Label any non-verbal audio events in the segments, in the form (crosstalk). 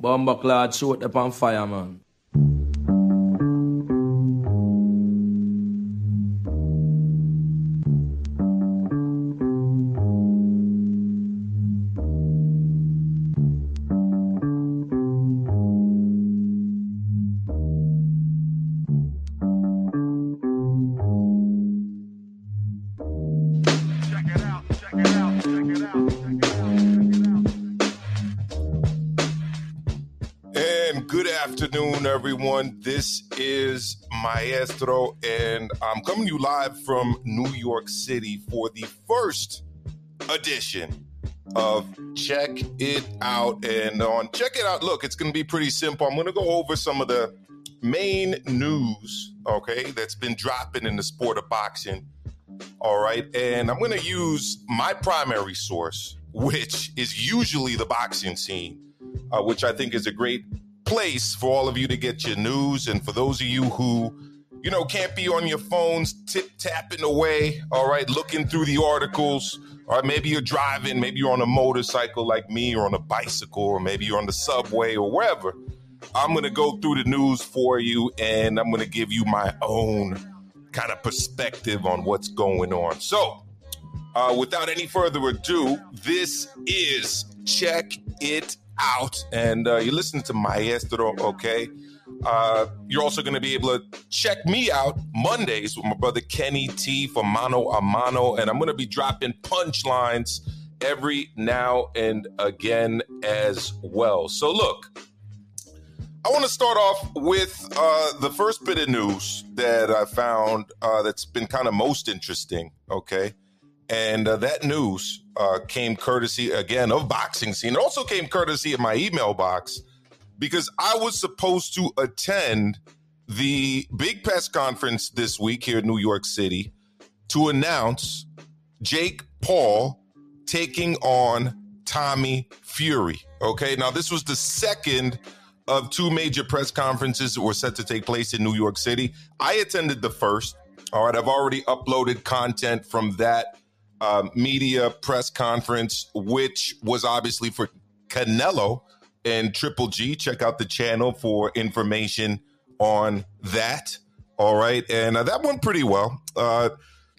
Bomber clad shoot up on fire, man. This is Maestro, and I'm coming to you live from New York City for the first edition of Check It Out. And on Check It Out, look, it's going to be pretty simple. I'm going to go over some of the main news, okay, that's been dropping in the sport of boxing. All right. And I'm going to use my primary source, which is usually the boxing scene, uh, which I think is a great place for all of you to get your news. And for those of you who, you know, can't be on your phones tip tapping away, all right, looking through the articles, or maybe you're driving, maybe you're on a motorcycle like me, or on a bicycle, or maybe you're on the subway or wherever. I'm going to go through the news for you and I'm going to give you my own kind of perspective on what's going on. So, uh, without any further ado, this is Check It out and uh, you listen to Maestro, okay? Uh, you're also going to be able to check me out Mondays with my brother Kenny T for Mano a Mano, and I'm going to be dropping punchlines every now and again as well. So, look, I want to start off with uh, the first bit of news that I found uh, that's been kind of most interesting, okay? And uh, that news uh, came courtesy again of Boxing Scene. It also came courtesy of my email box because I was supposed to attend the big press conference this week here in New York City to announce Jake Paul taking on Tommy Fury. Okay, now this was the second of two major press conferences that were set to take place in New York City. I attended the first. All right, I've already uploaded content from that uh, media press conference, which was obviously for Canelo and Triple G. Check out the channel for information on that. All right. And uh, that went pretty well. Uh,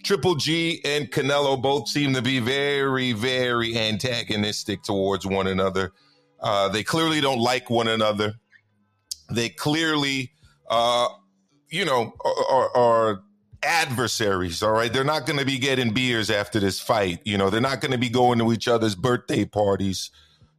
Triple G and Canelo both seem to be very, very antagonistic towards one another. Uh, they clearly don't like one another. They clearly, uh, you know, are, are adversaries. All right. They're not going to be getting beers after this fight. You know, they're not going to be going to each other's birthday parties.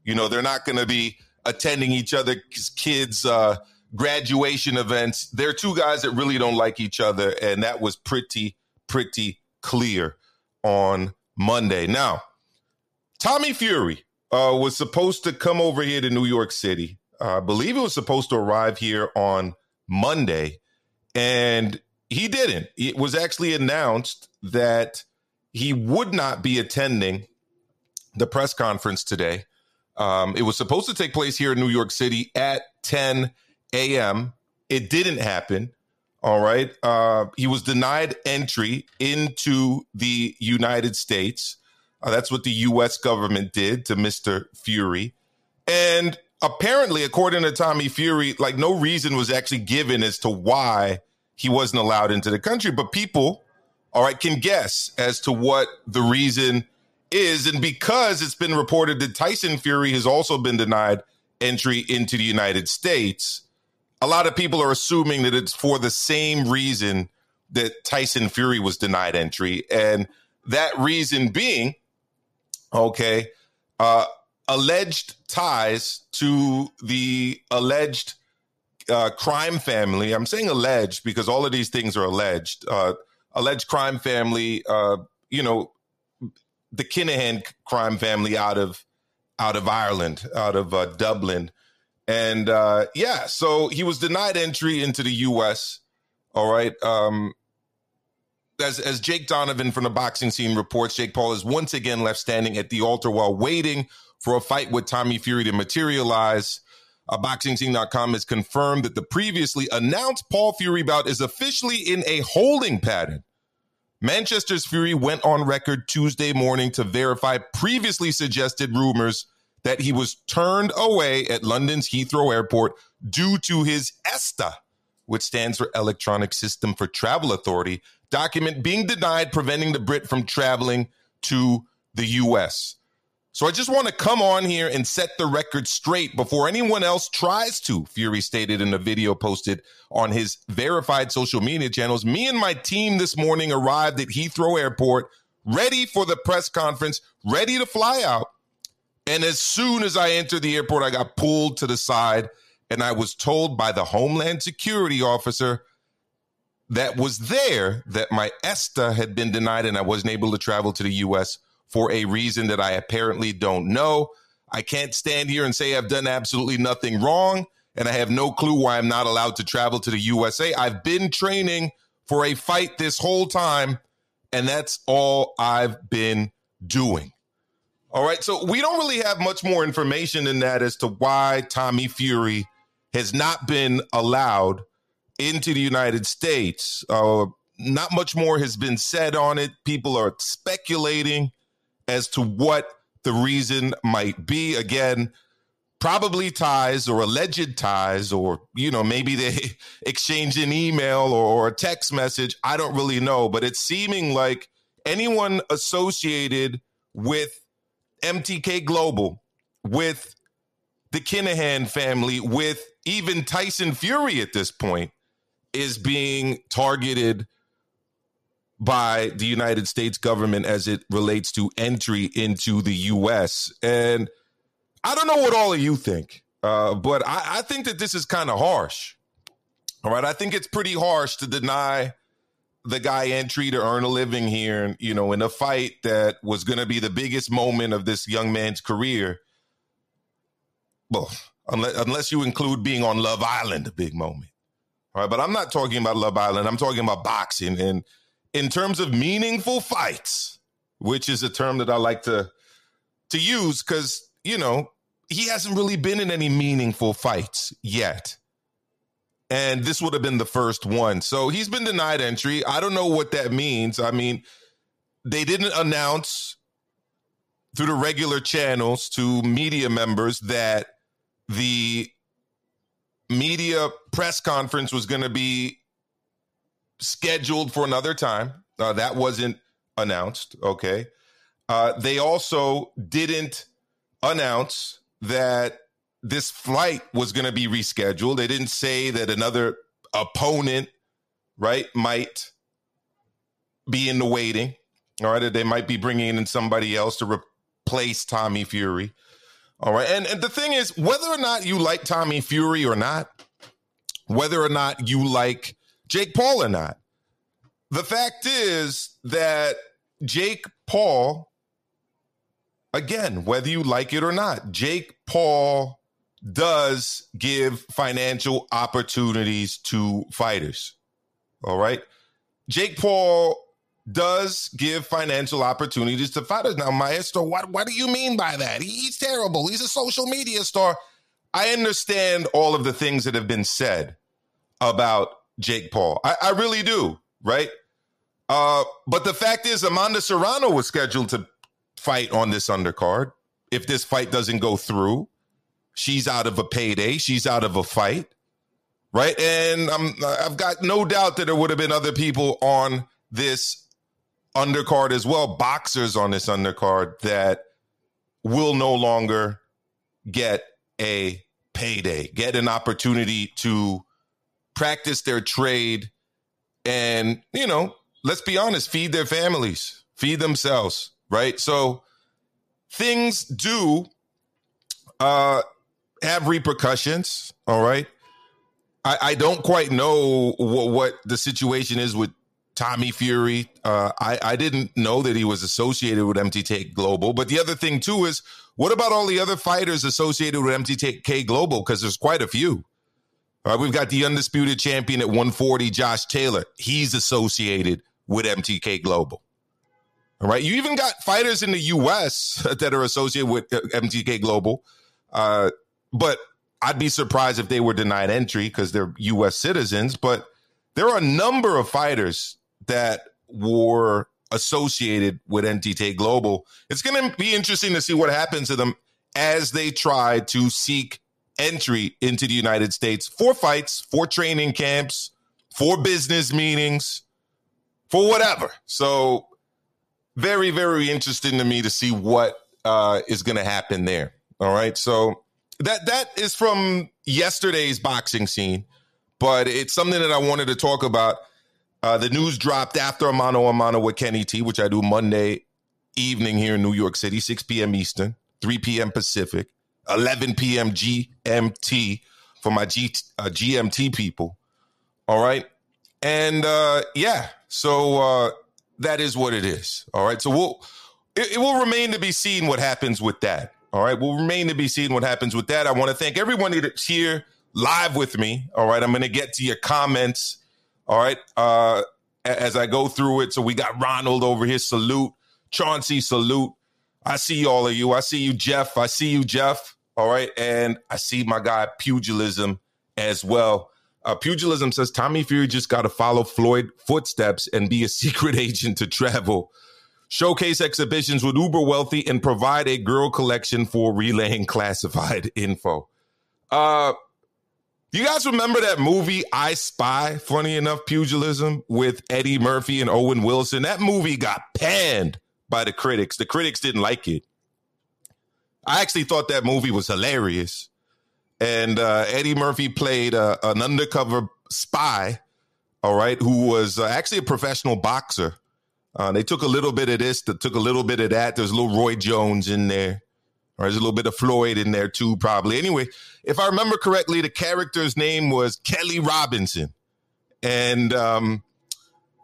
You know, they're not going to be attending each other's kids' uh, graduation events. They're two guys that really don't like each other. And that was pretty, pretty clear on Monday. Now, Tommy Fury uh, was supposed to come over here to New York City. Uh, I believe it was supposed to arrive here on Monday. And he didn't. It was actually announced that he would not be attending the press conference today. Um, it was supposed to take place here in New York City at 10 a.m. It didn't happen. All right. Uh, he was denied entry into the United States. Uh, that's what the U.S. government did to Mr. Fury. And apparently, according to Tommy Fury, like no reason was actually given as to why he wasn't allowed into the country. But people, all right, can guess as to what the reason is. And because it's been reported that Tyson Fury has also been denied entry into the United States, a lot of people are assuming that it's for the same reason that Tyson Fury was denied entry. And that reason being, okay, uh, alleged ties to the alleged uh, crime family. I'm saying alleged because all of these things are alleged. Uh, alleged crime family. Uh, you know, the Kinahan crime family out of out of Ireland, out of uh, Dublin, and uh, yeah. So he was denied entry into the U.S. All right. Um, as, as Jake Donovan from the boxing scene reports, Jake Paul is once again left standing at the altar while waiting for a fight with Tommy Fury to materialize. Uh, BoxingScene.com has confirmed that the previously announced Paul Fury bout is officially in a holding pattern. Manchester's Fury went on record Tuesday morning to verify previously suggested rumors that he was turned away at London's Heathrow Airport due to his ESTA, which stands for Electronic System for Travel Authority, document being denied, preventing the Brit from traveling to the US. So I just want to come on here and set the record straight before anyone else tries to, Fury stated in a video posted on his verified social media channels. Me and my team this morning arrived at Heathrow Airport, ready for the press conference, ready to fly out. And as soon as I entered the airport, I got pulled to the side and I was told by the Homeland Security officer that was there that my ESTA had been denied and I wasn't able to travel to the US for a reason that I apparently don't know. I can't stand here and say I've done absolutely nothing wrong, and I have no clue why I'm not allowed to travel to the USA. I've been training for a fight this whole time, and that's all I've been doing. All right, so we don't really have much more information than that as to why Tommy Fury has not been allowed into the United States. Uh, not much more has been said on it. People are speculating as to what the reason might be. Again, probably ties or alleged ties, or, you know, maybe they (laughs) exchanged an email or, or a text message. I don't really know, but it's seeming like anyone associated with MTK Global, with the Kinahan family, with even Tyson Fury at this point, is being targeted by the United States government as it relates to entry into the U.S. And I don't know what all of you think, uh, but I, I think that this is kind of harsh. All right. I think it's pretty harsh to deny the guy entry to earn a living here, you know, in a fight that was going to be the biggest moment of this young man's career. Well, unless, unless you include being on Love Island, a big moment. All right. But I'm not talking about Love Island. I'm talking about boxing. And in terms of meaningful fights, which is a term that I like to to use because you know he hasn't really been in any meaningful fights yet. And this would have been the first one. So he's been denied entry. I don't know what that means. I mean, they didn't announce through the regular channels to media members that the media press conference was going to be scheduled for another time. Uh, that wasn't announced. Okay. Uh, they also didn't announce that this flight was going to be rescheduled. They didn't say that another opponent, right, might be in the waiting. All right. They might be bringing in somebody else to replace Tommy Fury. All right. And, and the thing is, whether or not you like Tommy Fury or not, whether or not you like Jake Paul or not. The fact is that Jake Paul, again, whether you like it or not, Jake Paul does give financial opportunities to fighters. All right. Jake Paul does give financial opportunities to fighters. Now, Maestro, what, what do you mean by that? He's terrible. He's a social media star. I understand all of the things that have been said about Jake Paul. I, I really do, right? Uh, but the fact is, Amanda Serrano was scheduled to fight on this undercard. If this fight doesn't go through, she's out of a payday. She's out of a fight, right? And I'm, I've got no doubt that there would have been other people on this undercard as well, boxers on this undercard that will no longer get a payday, get an opportunity to practice their trade, and, you know, let's be honest, feed their families, feed themselves, right? So things do uh, have repercussions, all right? I, I don't quite know what, the situation is with Tommy Fury. Uh, I, I didn't know that he was associated with MTK Global. But the other thing, too, is what about all the other fighters associated with MTK Global? Because there's quite a few. All right, we've got the undisputed champion at 140, Josh Taylor. He's associated with MTK Global. All right, you even got fighters in the U.S. (laughs) that are associated with uh, MTK Global. Uh, but I'd be surprised if they were denied entry because they're U.S. citizens. But there are a number of fighters that were associated with MTK Global. It's going to be interesting to see what happens to them as they try to seek entry into the United States for fights, for training camps, for business meetings, for whatever. So, very, very interesting to me to see what uh, is going to happen there. All right. So, that that is from yesterday's boxing scene, but it's something that I wanted to talk about. Uh, the news dropped after a mano a mano with Kenny T, which I do Monday evening here in New York City, 6 p.m. Eastern, 3 p.m. Pacific, 11 p.m. GMT for my G, uh, GMT people. All right. And uh, yeah, so uh, that is what it is. All right. So we'll, it, it will remain to be seen what happens with that. All right. we'll remain to be seen what happens with that. I want to thank everyone that's here live with me. All right. I'm going to get to your comments. All right. Uh, as I go through it. So we got Ronald over here. Salute. Chauncey, salute. I see all of you. I see you, Jeff. I see you, Jeff. All right. And I see my guy, Pugilism, as well. Uh, Pugilism says Tommy Fury just got to follow Floyd footsteps and be a (laughs) secret agent to travel. Showcase exhibitions with uber wealthy and provide a girl collection for relaying classified (laughs) info. Uh, you guys remember that movie I Spy? Funny enough, Pugilism with Eddie Murphy and Owen Wilson. That movie got panned by the critics. The critics didn't like it. I actually thought that movie was hilarious. And uh, Eddie Murphy played uh, an undercover spy, all right, who was uh, actually a professional boxer. Uh, they took a little bit of this, they took a little bit of that. There's a little Roy Jones in there. Or there's a little bit of Floyd in there too, probably. Anyway, if I remember correctly, the character's name was Kelly Robinson. And um,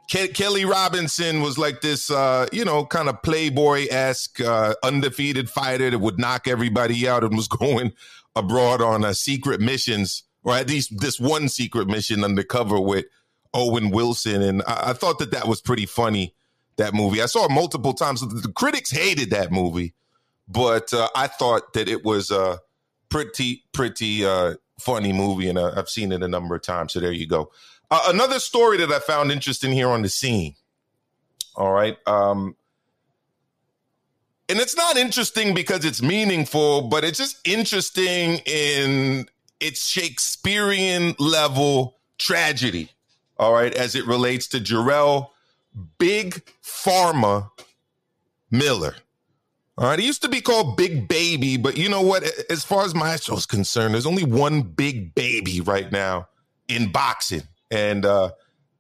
Ke- Kelly Robinson was like this, uh, you know, kind of playboy esque, uh, undefeated fighter that would knock everybody out and was (laughs) going abroad on uh, secret missions, or at least this one secret mission undercover with Owen Wilson. And I-, I thought that that was pretty funny, that movie. I saw it multiple times. The critics hated that movie, but uh, I thought that it was a pretty, pretty uh, funny movie. And uh, I've seen it a number of times. So there you go. Uh, another story that I found interesting here on the scene. All right. Um, and it's not interesting because it's meaningful, but it's just interesting in its Shakespearean level tragedy. All right. As it relates to Jarrell Big Pharma Miller. All right. He used to be called Big Baby, but you know what? As far as Maestro is concerned, there's only one big baby right now in boxing and uh,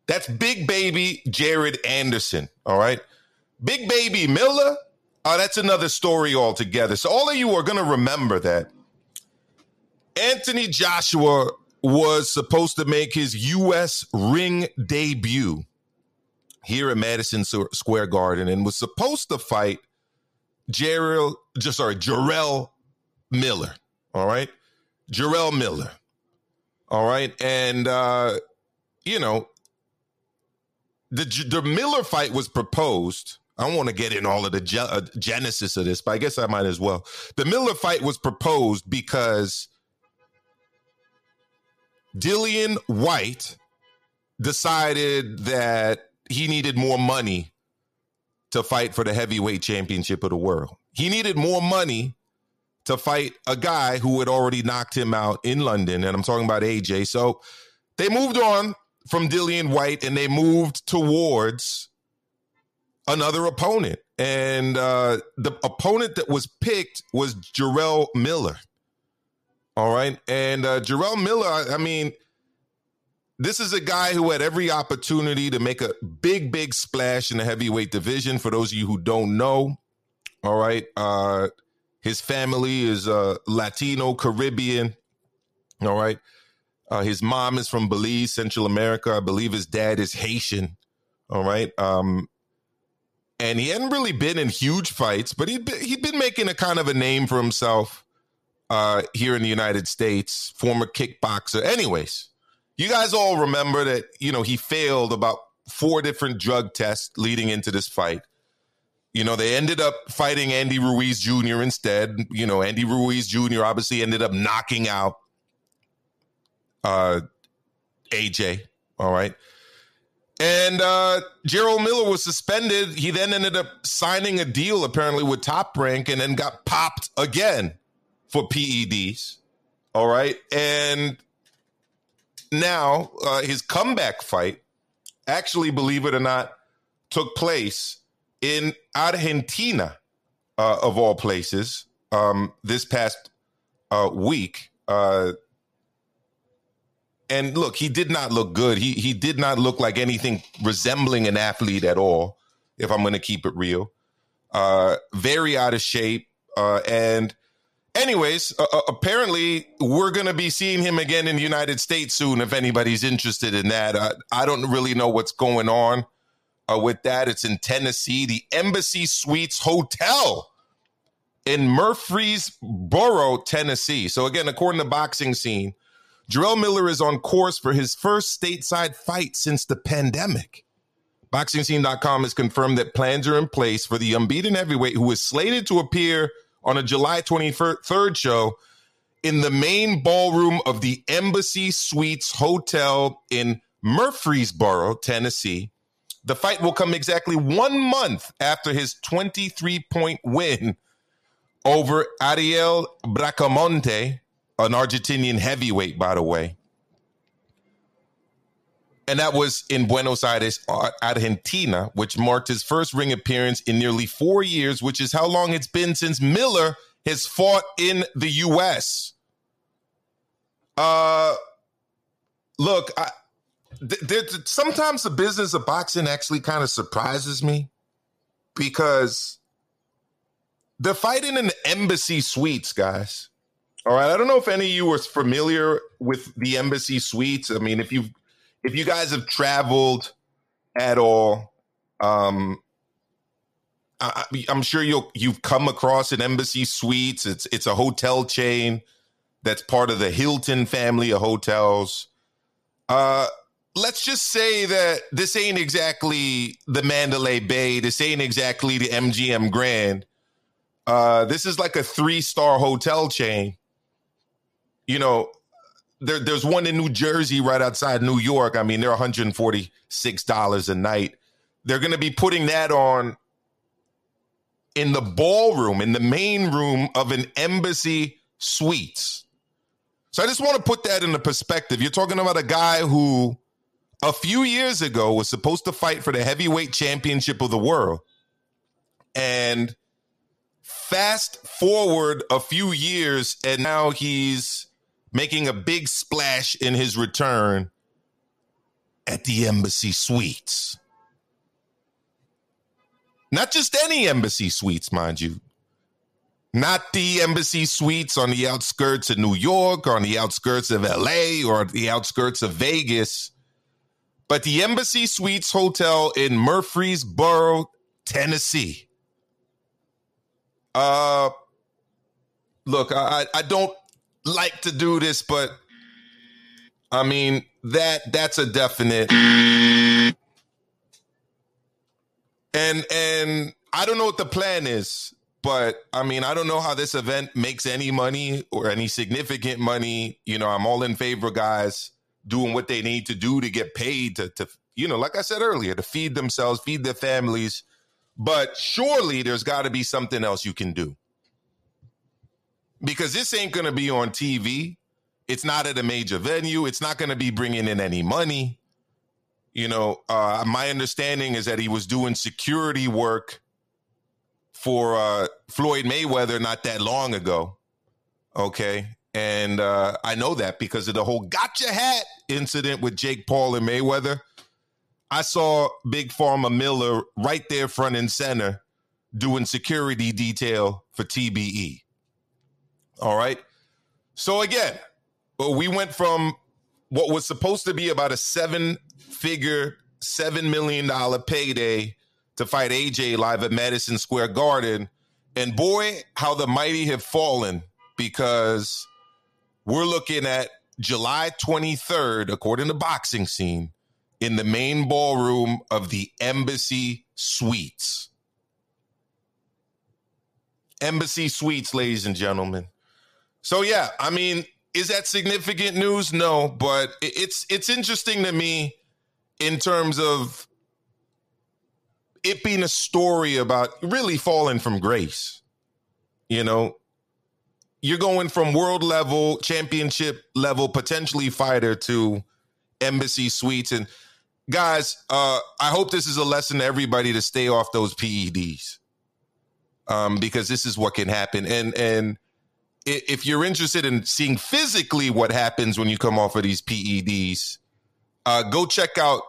that's Big Baby Jared Anderson. All right. Big Baby Miller, uh, that's another story altogether. So, all of you are going to remember that Anthony Joshua was supposed to make his U.S. ring debut here at Madison Square Garden and was supposed to fight Jarrell, just sorry, Jarrell Miller. All right. Jarrell Miller. All right. And uh, you know, the the Miller fight was proposed. I don't want to get in all of the ge- uh, genesis of this, but I guess I might as well. The Miller fight was proposed because Dillian Whyte decided that he needed more money to fight for the heavyweight championship of the world. He needed more money to fight a guy who had already knocked him out in London, and I'm talking about AJ. So they moved on from Dillian Whyte and they moved towards another opponent. And uh, the opponent that was picked was Jarrell Miller. All right. And uh, Jarrell Miller, I, I mean, this is a guy who had every opportunity to make a big, big splash in the heavyweight division. For those of you who don't know, all right, uh, his family is uh, Latino Caribbean. All right. Uh, his mom is from Belize, Central America. I believe his dad is Haitian. All right. Um, and he hadn't really been in huge fights, but he'd been, he'd been making a kind of a name for himself uh, here in the United States. Former kickboxer. Anyways, you guys all remember that you know he failed about four different drug tests leading into this fight. You know, they ended up fighting Andy Ruiz Jr. instead. You know, Andy Ruiz Jr. obviously ended up knocking out uh, AJ. All right. And uh, Jarrell Miller was suspended. He then ended up signing a deal apparently with Top Rank and then got popped again for PEDs. All right. And now uh, his comeback fight, actually, believe it or not, took place in Argentina, uh, of all places, um, this past uh, week. And look, he did not look good. He he did not look like anything resembling an athlete at all. If I'm going to keep it real, uh, very out of shape. Uh, and anyways, uh, apparently we're going to be seeing him again in the United States soon. If anybody's interested in that, uh, I don't really know what's going on uh, with that. It's in Tennessee, the Embassy Suites Hotel in Murfreesboro, Tennessee. So again, according to Boxing Scene Jarrell Miller is on course for his first stateside fight since the pandemic. BoxingScene.com has confirmed that plans are in place for the unbeaten heavyweight who is slated to appear on a July 23rd show in the main ballroom of the Embassy Suites Hotel in Murfreesboro, Tennessee. The fight will come exactly one month after his 23 point win over Ariel Bracamonte an Argentinian heavyweight, by the way. And that was in Buenos Aires, Argentina, which marked his first ring appearance in nearly four years, which is how long it's been since Miller has fought in the U.S. Uh, look, I, th- sometimes the business of boxing actually kind of surprises me because they're fighting in embassy suites, guys. All right. I don't know if any of you are familiar with the embassy suites. I mean, if you if you guys have traveled at all, um, I, am sure you'll you've come across an embassy suites. It's it's a hotel chain that's part of the Hilton family of hotels. Uh, let's just say that this ain't exactly the Mandalay Bay. This ain't exactly the MGM Grand. Uh, this is like a three star hotel chain you know, there, there's one in New Jersey right outside New York. I mean, they're $146 a night. They're going to be putting that on in the ballroom, in the main room of an embassy suites. So I just want to put that into perspective. You're talking about a guy who a few years ago was supposed to fight for the heavyweight championship of the world. And fast forward a few years, and now he's making a big splash in his return at the Embassy Suites. Not just any Embassy Suites, mind you. Not the Embassy Suites on the outskirts of New York, or on the outskirts of LA, or the outskirts of Vegas, but the Embassy Suites Hotel in Murfreesboro, Tennessee. Uh, look, I, I don't like to do this, but I mean that that's a definite. And and I don't know what the plan is, but I mean I don't know how this event makes any money or any significant money. You know, I'm all in favor, of guys, doing what they need to do to get paid to to you know, like I said earlier, to feed themselves, feed their families. But surely there's got to be something else you can do because this ain't going to be on TV. It's not at a major venue. It's not going to be bringing in any money. You know, uh, my understanding is that he was doing security work for uh, Floyd Mayweather not that long ago. Okay. And uh, I know that because of the whole gotcha hat incident with Jake Paul and Mayweather. I saw Big Pharma Miller right there front and center doing security detail for TBE. All right. So again, we went from what was supposed to be about a seven figure, $7 million payday to fight AJ live at Madison Square Garden. And boy, how the mighty have fallen because we're looking at July 23rd, according to Boxing Scene, in the main ballroom of the Embassy Suites. Embassy Suites, ladies and gentlemen. So yeah, I mean, is that significant news? No, but it's it's interesting to me in terms of it being a story about really falling from grace. You know, you're going from world level, championship level, potentially fighter to embassy suites. And guys, uh, I hope this is a lesson to everybody to stay off those PEDs. Um, because this is what can happen. And and if you're interested in seeing physically what happens when you come off of these PEDs, uh, go check out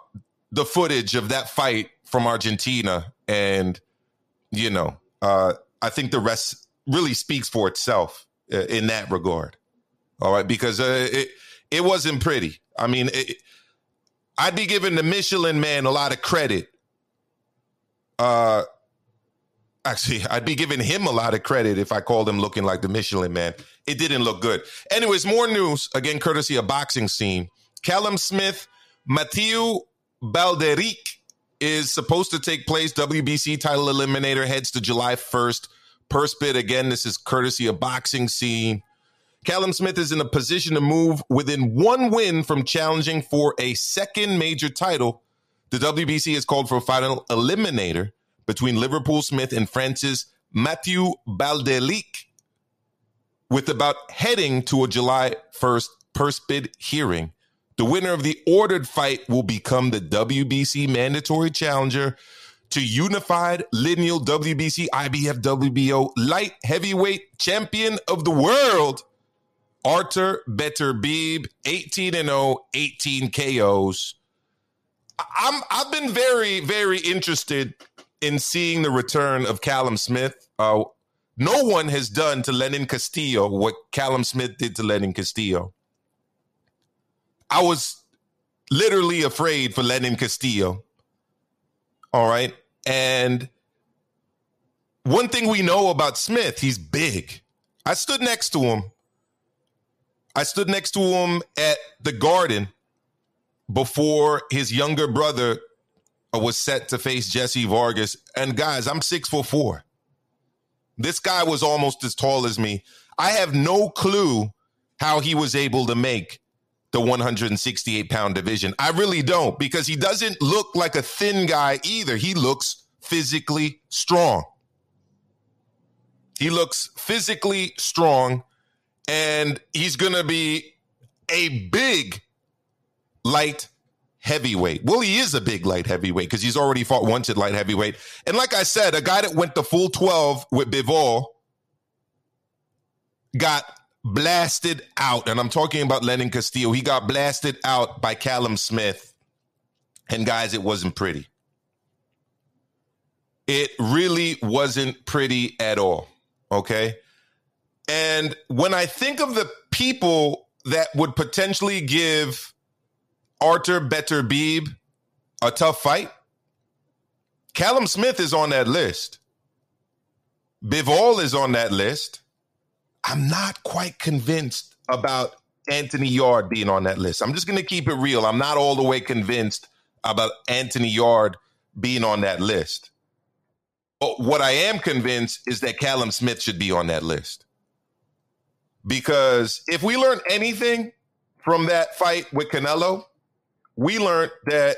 the footage of that fight from Argentina. And, you know, uh, I think the rest really speaks for itself uh, in that regard. All right, because uh, it it wasn't pretty. I mean, it, I'd be giving the Michelin Man a lot of credit. Uh, actually, I'd be giving him a lot of credit if I called him looking like the Michelin Man. It didn't look good. Anyways, more news again, courtesy of Boxing Scene. Callum Smith, Mathieu Balderic is supposed to take place. WBC title eliminator heads to July 1st. Purse bid again. This is courtesy of Boxing Scene. Callum Smith is in a position to move within one win from challenging for a second major title. The WBC has called for a final eliminator between Liverpool Smith and France's Mathieu Balderic, with about heading to a July 1st purse bid hearing. The winner of the ordered fight will become the WBC mandatory challenger to unified lineal WBC IBF WBO light heavyweight champion of the world, Artur Beterbiev, 18 and 0, 18 KOs. I'm I've been very very interested in seeing the return of Callum Smith. Uh, no one has done to Lenin Castillo what Callum Smith did to Lenin Castillo. I was literally afraid for Lenin Castillo. All right. And one thing we know about Smith, he's big. I stood next to him. I stood next to him at the garden before his younger brother was set to face Jesse Vargas. And guys, I'm six foot four. This guy was almost as tall as me. I have no clue how he was able to make the 168 pound division. I really don't because he doesn't look like a thin guy either. He looks physically strong. He looks physically strong and he's going to be a big light heavyweight. Well, he is a big light heavyweight because he's already fought once at light heavyweight. And like I said, a guy that went the full 12 with Bivol got blasted out, and I'm talking about Lenin Castillo. He got blasted out by Callum Smith. And guys, it wasn't pretty. It really wasn't pretty at all. Okay. And when I think of the people that would potentially give Artur Beterbiev a tough fight, Callum Smith is on that list. Bivol is on that list. I'm not quite convinced about Anthony Yarde being on that list. I'm just going to keep it real. I'm not all the way convinced about Anthony Yarde being on that list. But what I am convinced is that Callum Smith should be on that list. Because if we learn anything from that fight with Canelo, we learned that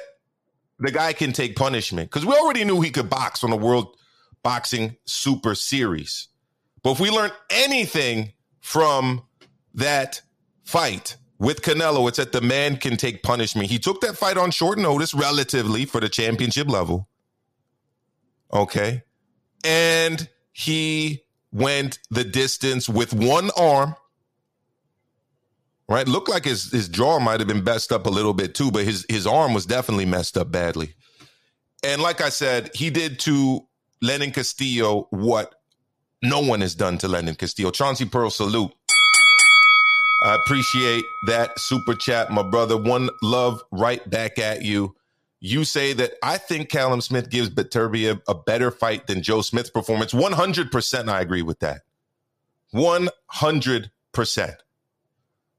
the guy can take punishment because we already knew he could box on the World Boxing Super Series. But if we learn anything from that fight with Canelo, it's that the man can take punishment. He took that fight on short notice, relatively, for the championship level. Okay. And he went the distance with one arm. Right? Looked like his, his jaw might have been messed up a little bit too, but his, his arm was definitely messed up badly. And like I said, he did to Lenin Castillo what no one has done to Lenin Castillo. Chauncey Pearl, salute. I appreciate that super chat, my brother. One love right back at you. You say that I think Callum Smith gives Beterbiev a better fight than Joe Smith's performance. 100% I agree with that. 100%.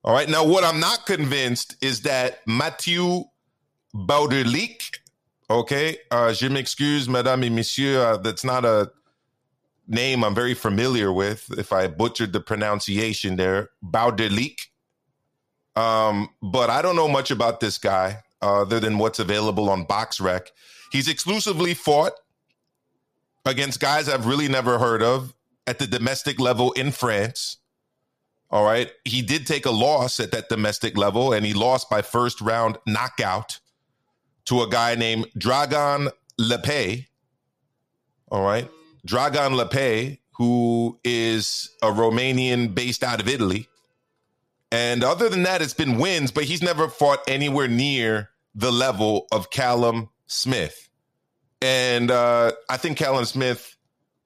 All right. Now, what I'm not convinced is that Mathieu Bauderlique, okay, uh, je m'excuse, madame et monsieur, uh, that's not a name I'm very familiar with. If I butchered the pronunciation there, Bauderlique. Um, but I don't know much about this guy other than what's available on BoxRec. He's exclusively fought against guys I've really never heard of at the domestic level in France. All right. He did take a loss at that domestic level, and he lost by first round knockout to a guy named Dragan Lepei. All right. Dragan Lepei, who is a Romanian based out of Italy. And other than that, it's been wins, but he's never fought anywhere near the level of Callum Smith. And uh, I think Callum Smith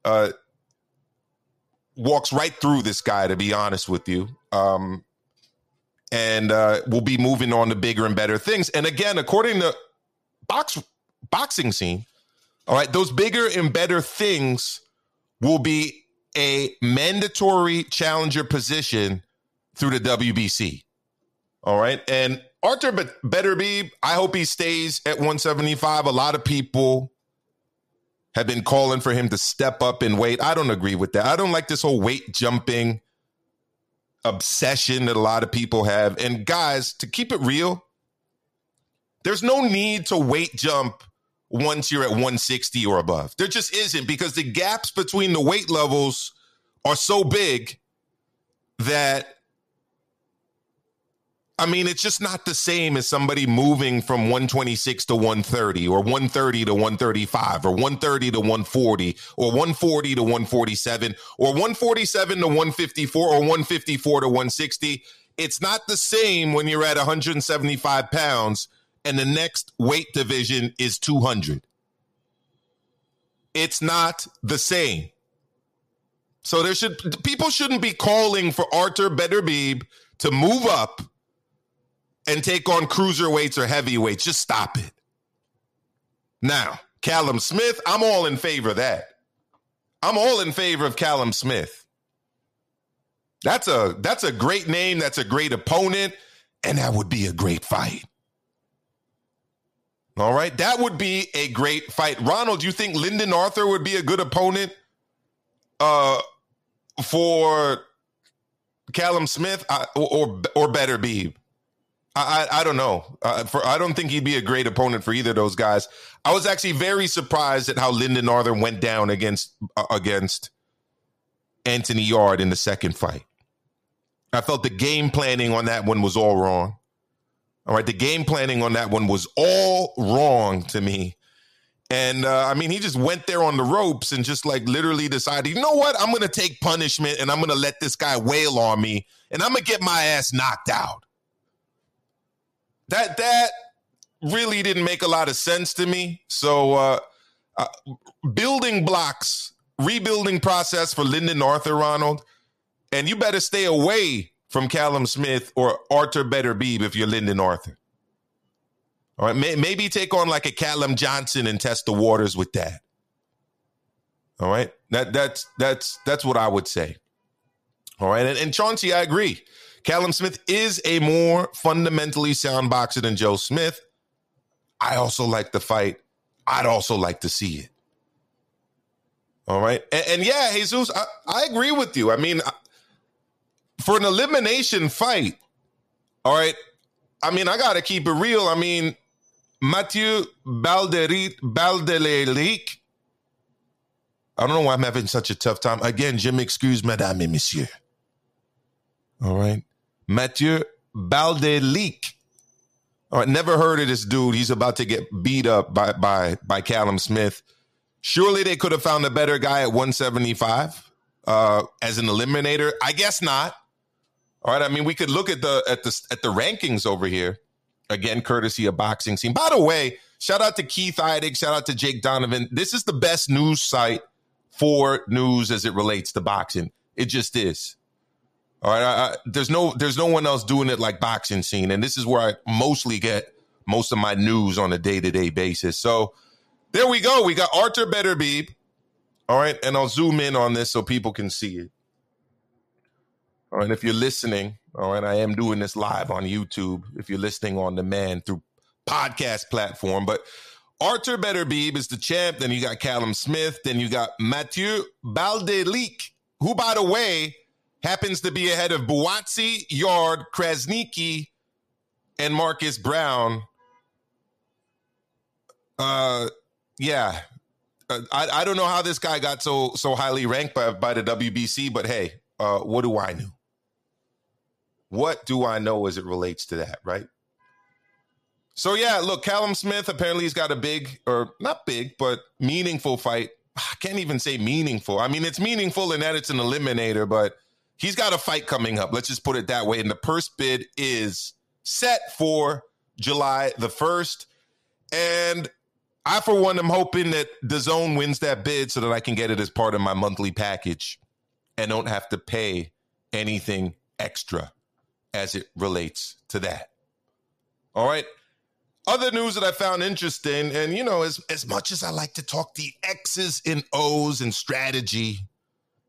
uh, walks right through this guy, to be honest with you. Um, and uh, we'll be moving on to bigger and better things. And again, according to box boxing scene, all right, those bigger and better things will be a mandatory challenger position through the WBC. All right. And Artur Beterbiev, I hope he stays at 175. A lot of people have been calling for him to step up and wait. I don't agree with that. I don't like this whole weight jumping obsession that a lot of people have. And guys, to keep it real, there's no need to weight jump once you're at 160 or above. There just isn't because the gaps between the weight levels are so big that I mean, it's just not the same as somebody moving from 126 to 130 or 130 to 135 or 130 to 140 or 140 to 147 or 147 to 154 or 154 to 160. It's not the same when you're at 175 pounds and the next weight division is 200. It's not the same. So there should people shouldn't be calling for Artur Beterbiev to move up and take on cruiserweights or heavyweights. Just stop it. Now, Callum Smith, I'm all in favor of that. I'm all in favor of Callum Smith. That's a that's a great name, that's a great opponent, and that would be a great fight. All right, that would be a great fight. Ronald, you think Lyndon Arthur would be a good opponent uh for Callum Smith uh, or, or or Beterbiev? I, I, don't know. Uh, for I don't think he'd be a great opponent for either of those guys. I was actually very surprised at how Lyndon Arthur went down against uh, against Anthony Yarde in the second fight. I felt the game planning on that one was all wrong. All right, the game planning on that one was all wrong to me. And uh, I mean, he just went there on the ropes and just like literally decided, you know what? I'm going to take punishment and I'm going to let this guy wail on me and I'm going to get my ass knocked out that that really didn't make a lot of sense to me. So uh, uh, building blocks, rebuilding process for Lyndon Arthur Ronald, and you better stay away from Callum Smith or Artur Beterbiev if you're Lyndon Arthur. All right, may, maybe take on like a Callum Johnson and test the waters with that. All right, that that's that's that's what I would say. All right, and, and Chauncey, I agree. Callum Smith is a more fundamentally sound boxer than Joe Smith. I also like the fight. I'd also like to see it. All right. And, and yeah, Jesus, I, I, agree with you. I mean, for an elimination fight, all right. I mean, I got to keep it real. I mean, Mathieu Balderit, Baldelelic. I don't know why I'm having such a tough time. Again, Jim, excuse madame et monsieur. All right. Mathieu Baldelic. All right, never heard of this dude. He's about to get beat up by by by Callum Smith. Surely they could have found a better guy at 175 uh, as an eliminator. I guess not. All right. I mean, we could look at the at the at the rankings over here. Again, courtesy of boxing scene. By the way, shout out to Keith Idec, shout out to Jake Donovan. This is the best news site for news as it relates to boxing. It just is. All right, I, I, there's no there's no one else doing it like boxing scene, and this is where I mostly get most of my news on a day to day basis. So there we go. We got Arthur Beterbiev. All right, and I'll zoom in on this so people can see it. All right, if you're listening, all right, I am doing this live on YouTube. If you're listening on demand through podcast platform, but Arthur Beterbiev is the champ. Then you got Callum Smith. Then you got Mathieu Baldelic, who, by the way, happens to be ahead of Buatsi, Yarde, Krasniqi, and Marcus Brown. Uh, yeah. Uh, I, I don't know how this guy got so so highly ranked by, by the WBC, but hey, uh, what do I know? What do I know as it relates to that, right? So yeah, look, Callum Smith apparently he's got a big or not big, but meaningful fight. I can't even say meaningful. I mean, it's meaningful in that it's an eliminator, but he's got a fight coming up. Let's just put it that way. And the purse bid is set for July the 1st. And I, for one, am hoping that DAZN wins that bid so that I can get it as part of my monthly package and don't have to pay anything extra as it relates to that. All right. Other news that I found interesting, and you know, as as much as I like to talk the X's and O's and strategy,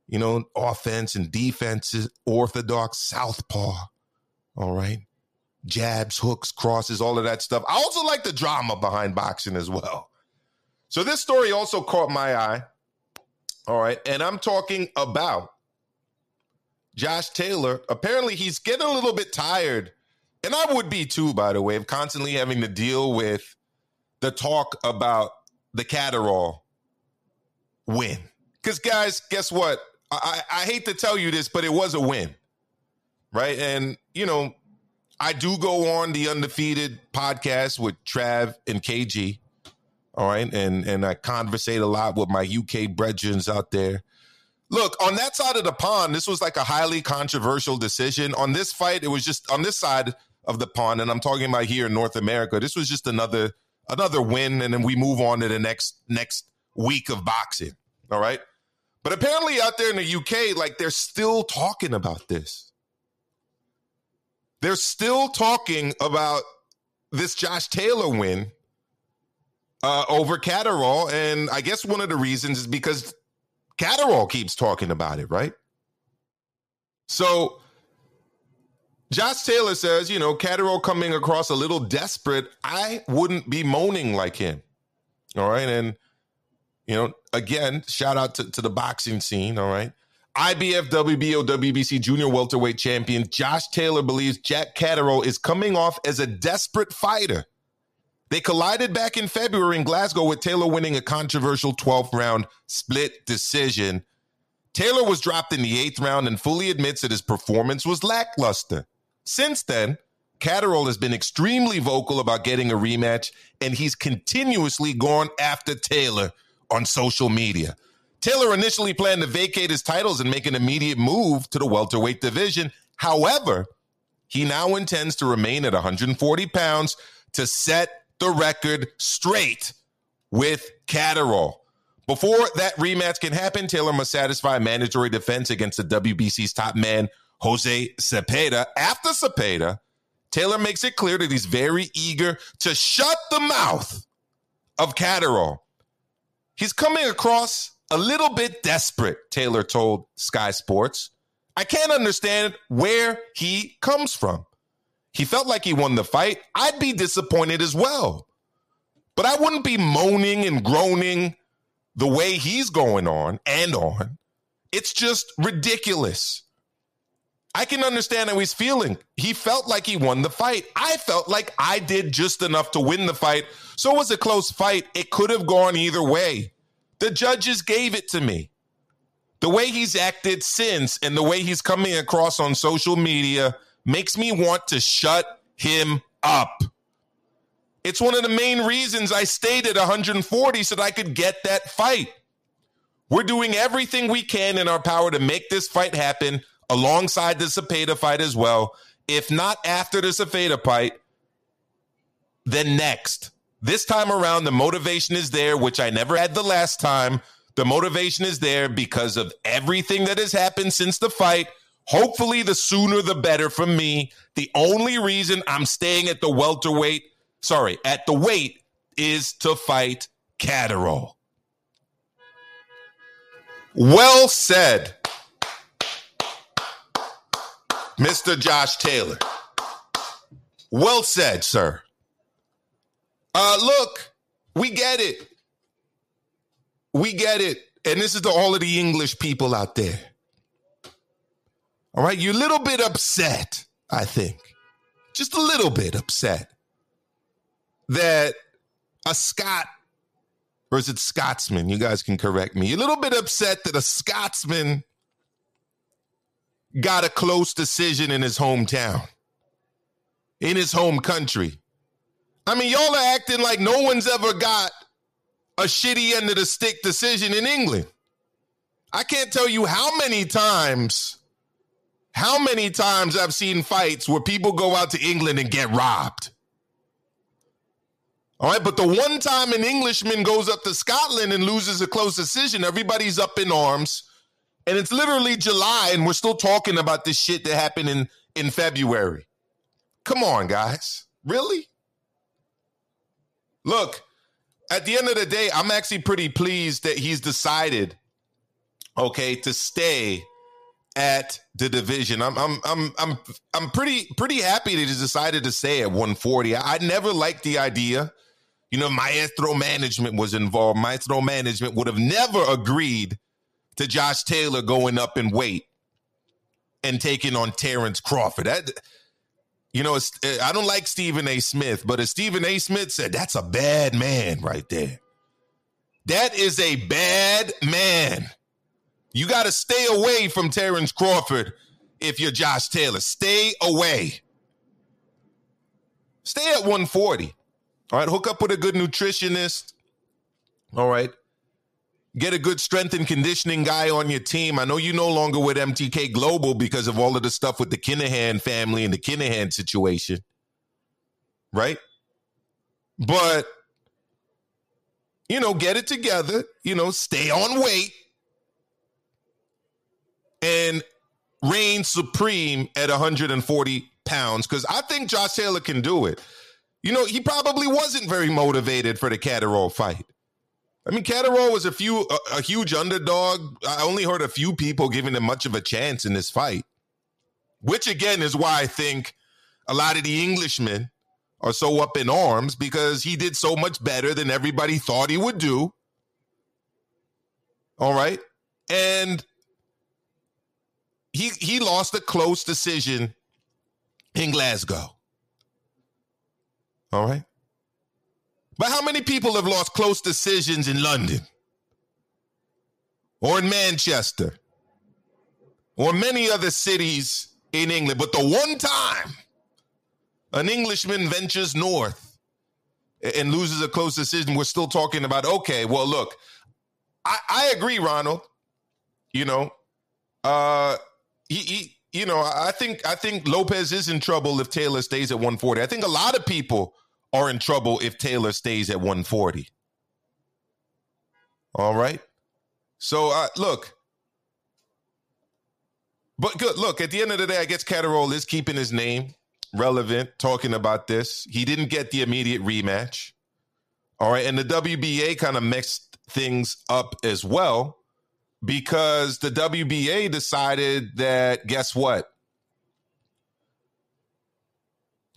you know, offense and defense, orthodox, southpaw, all right, jabs, hooks, crosses, all of that stuff. I also like the drama behind boxing as well. So this story also caught my eye. All right, and I'm talking about Josh Taylor. Apparently, he's getting a little bit tired and I would be too, by the way, of constantly having to deal with the talk about the Catterall win. Because, guys, guess what? I, I hate to tell you this, but it was a win, right? And, you know, I do go on the undefeated podcast with Trav and KG. All right. And and I conversate a lot with my UK brethren out there. Look, on that side of the pond, this was like a highly controversial decision. On this fight, it was just on this side, of the pond, and I'm talking about here in North America. This was just another another win, and then we move on to the next next week of boxing. All right. But apparently out there in the UK, like they're still talking about this. They're still talking about this Josh Taylor win uh, over Catterall. And I guess one of the reasons is because Catterall keeps talking about it, right? So Josh Taylor says, you know, Catterall coming across a little desperate. I wouldn't be moaning like him. All right. And, you know, again, shout out to, to the boxing scene. All right. IBF, WBO, WBC junior welterweight champion Josh Taylor believes Jack Catterall is coming off as a desperate fighter. They collided back in February in Glasgow with Taylor winning a controversial 12th round split decision. Taylor was dropped in the eighth round and fully admits that his performance was lackluster. Since then, Catterall has been extremely vocal about getting a rematch, and he's continuously gone after Taylor on social media. Taylor initially planned to vacate his titles and make an immediate move to the welterweight division. However, he now intends to remain at 140 pounds to set the record straight with Catterall. Before that rematch can happen, Taylor must satisfy a mandatory defense against the WBC's top man, Jose Zepeda. After Zepeda, Taylor makes it clear that he's very eager to shut the mouth of Catterall. He's coming across a little bit desperate, Taylor told Sky Sports. I can't understand where he comes from. He felt like he won the fight. I'd be disappointed as well. But I wouldn't be moaning and groaning the way he's going on and on. It's just ridiculous. I can understand how he's feeling. He felt like he won the fight. I felt like I did just enough to win the fight. So it was a close fight. It could have gone either way. The judges gave it to me. The way he's acted since and the way he's coming across on social media makes me want to shut him up. It's one of the main reasons I stayed at 140 so that I could get that fight. We're doing everything we can in our power to make this fight happen alongside the Zepeda fight as well. If not after the Zepeda fight, then next. This time around, the motivation is there, which I never had the last time. The motivation is there because of everything that has happened since the fight. Hopefully, the sooner the better for me. The only reason I'm staying at the welterweight, sorry, at the weight is to fight Catterall. Well said. Mr. Josh Taylor. Well said, sir. Uh, look, we get it. We get it. And this is to all of the English people out there. All right, you're a little bit upset, I think. Just a little bit upset that a Scot, or is it Scotsman? You guys can correct me. You're a little bit upset that a Scotsman got a close decision in his hometown, in his home country. I mean, y'all are acting like no one's ever got a shitty end of the stick decision in England. I can't tell you how many times, how many times I've seen fights where people go out to England and get robbed. All right, but the one time an Englishman goes up to Scotland and loses a close decision, everybody's up in arms. And it's literally July, and we're still talking about this shit that happened in, in February. Come on, guys. Really? Look, at the end of the day, I'm actually pretty pleased that he's decided, okay, to stay at the division. I'm I'm I'm I'm I'm pretty pretty happy that he's decided to stay at 140. I, I never liked the idea. You know, Maestro Management was involved. Maestro Management would have never agreed to Josh Taylor going up in weight and taking on Terrence Crawford. That you know, eh, I don't like Stephen A. Smith, but as Stephen A. Smith said, that's a bad man right there. That is a bad man. You got to stay away from Terrence Crawford if you're Josh Taylor. Stay away. Stay at 140. All right. Hook up with a good nutritionist. All right get a good strength and conditioning guy on your team. I know you're no longer with MTK Global because of all of the stuff with the Kinahan family and the Kinahan situation. Right? But you know, get it together, you know, stay on weight and reign supreme at 140 pounds because I think Josh Taylor can do it. You know, he probably wasn't very motivated for the Catterall fight. I mean, Catterall was a few a, a, huge underdog. I only heard a few people giving him much of a chance in this fight, which again is why I think a lot of the Englishmen are so up in arms because he did so much better than everybody thought he would do. All right, and he he lost a close decision in Glasgow. All right. But how many people have lost close decisions in London or in Manchester or many other cities in England? But the one time an Englishman ventures north and loses a close decision, we're still talking about, okay, well, look, I, I agree, Ronald. You know, uh, he, he, you know, I think I think Lopez is in trouble if Taylor stays at 140. I think a lot of people are in trouble if Taylor stays at 140. All right. So uh, look, but good. Look, at the end of the day, I guess Catterall is keeping his name relevant, talking about this. He didn't get the immediate rematch. All right. And the WBA kind of mixed things up as well because the WBA decided that, guess what?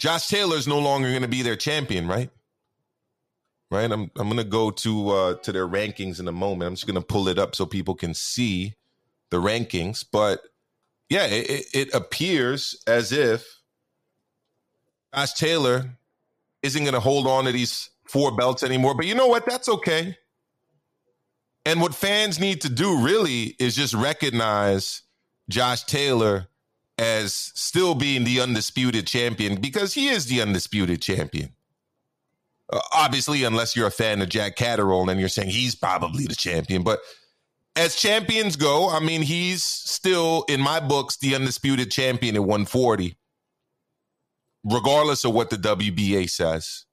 Josh Taylor is no longer going to be their champion, right? Right. I'm I'm going to go to uh, to their rankings in a moment. I'm just going to pull it up so people can see the rankings. But yeah, it, it appears as if Josh Taylor isn't going to hold on to these four belts anymore. But you know what? That's okay. And what fans need to do really is just recognize Josh Taylor as still being the undisputed champion because he is the undisputed champion. Uh, obviously, unless you're a fan of Jack Catterall and you're saying he's probably the champion. But as champions go, I mean, he's still, in my books, the undisputed champion at 140, regardless of what the WBA says.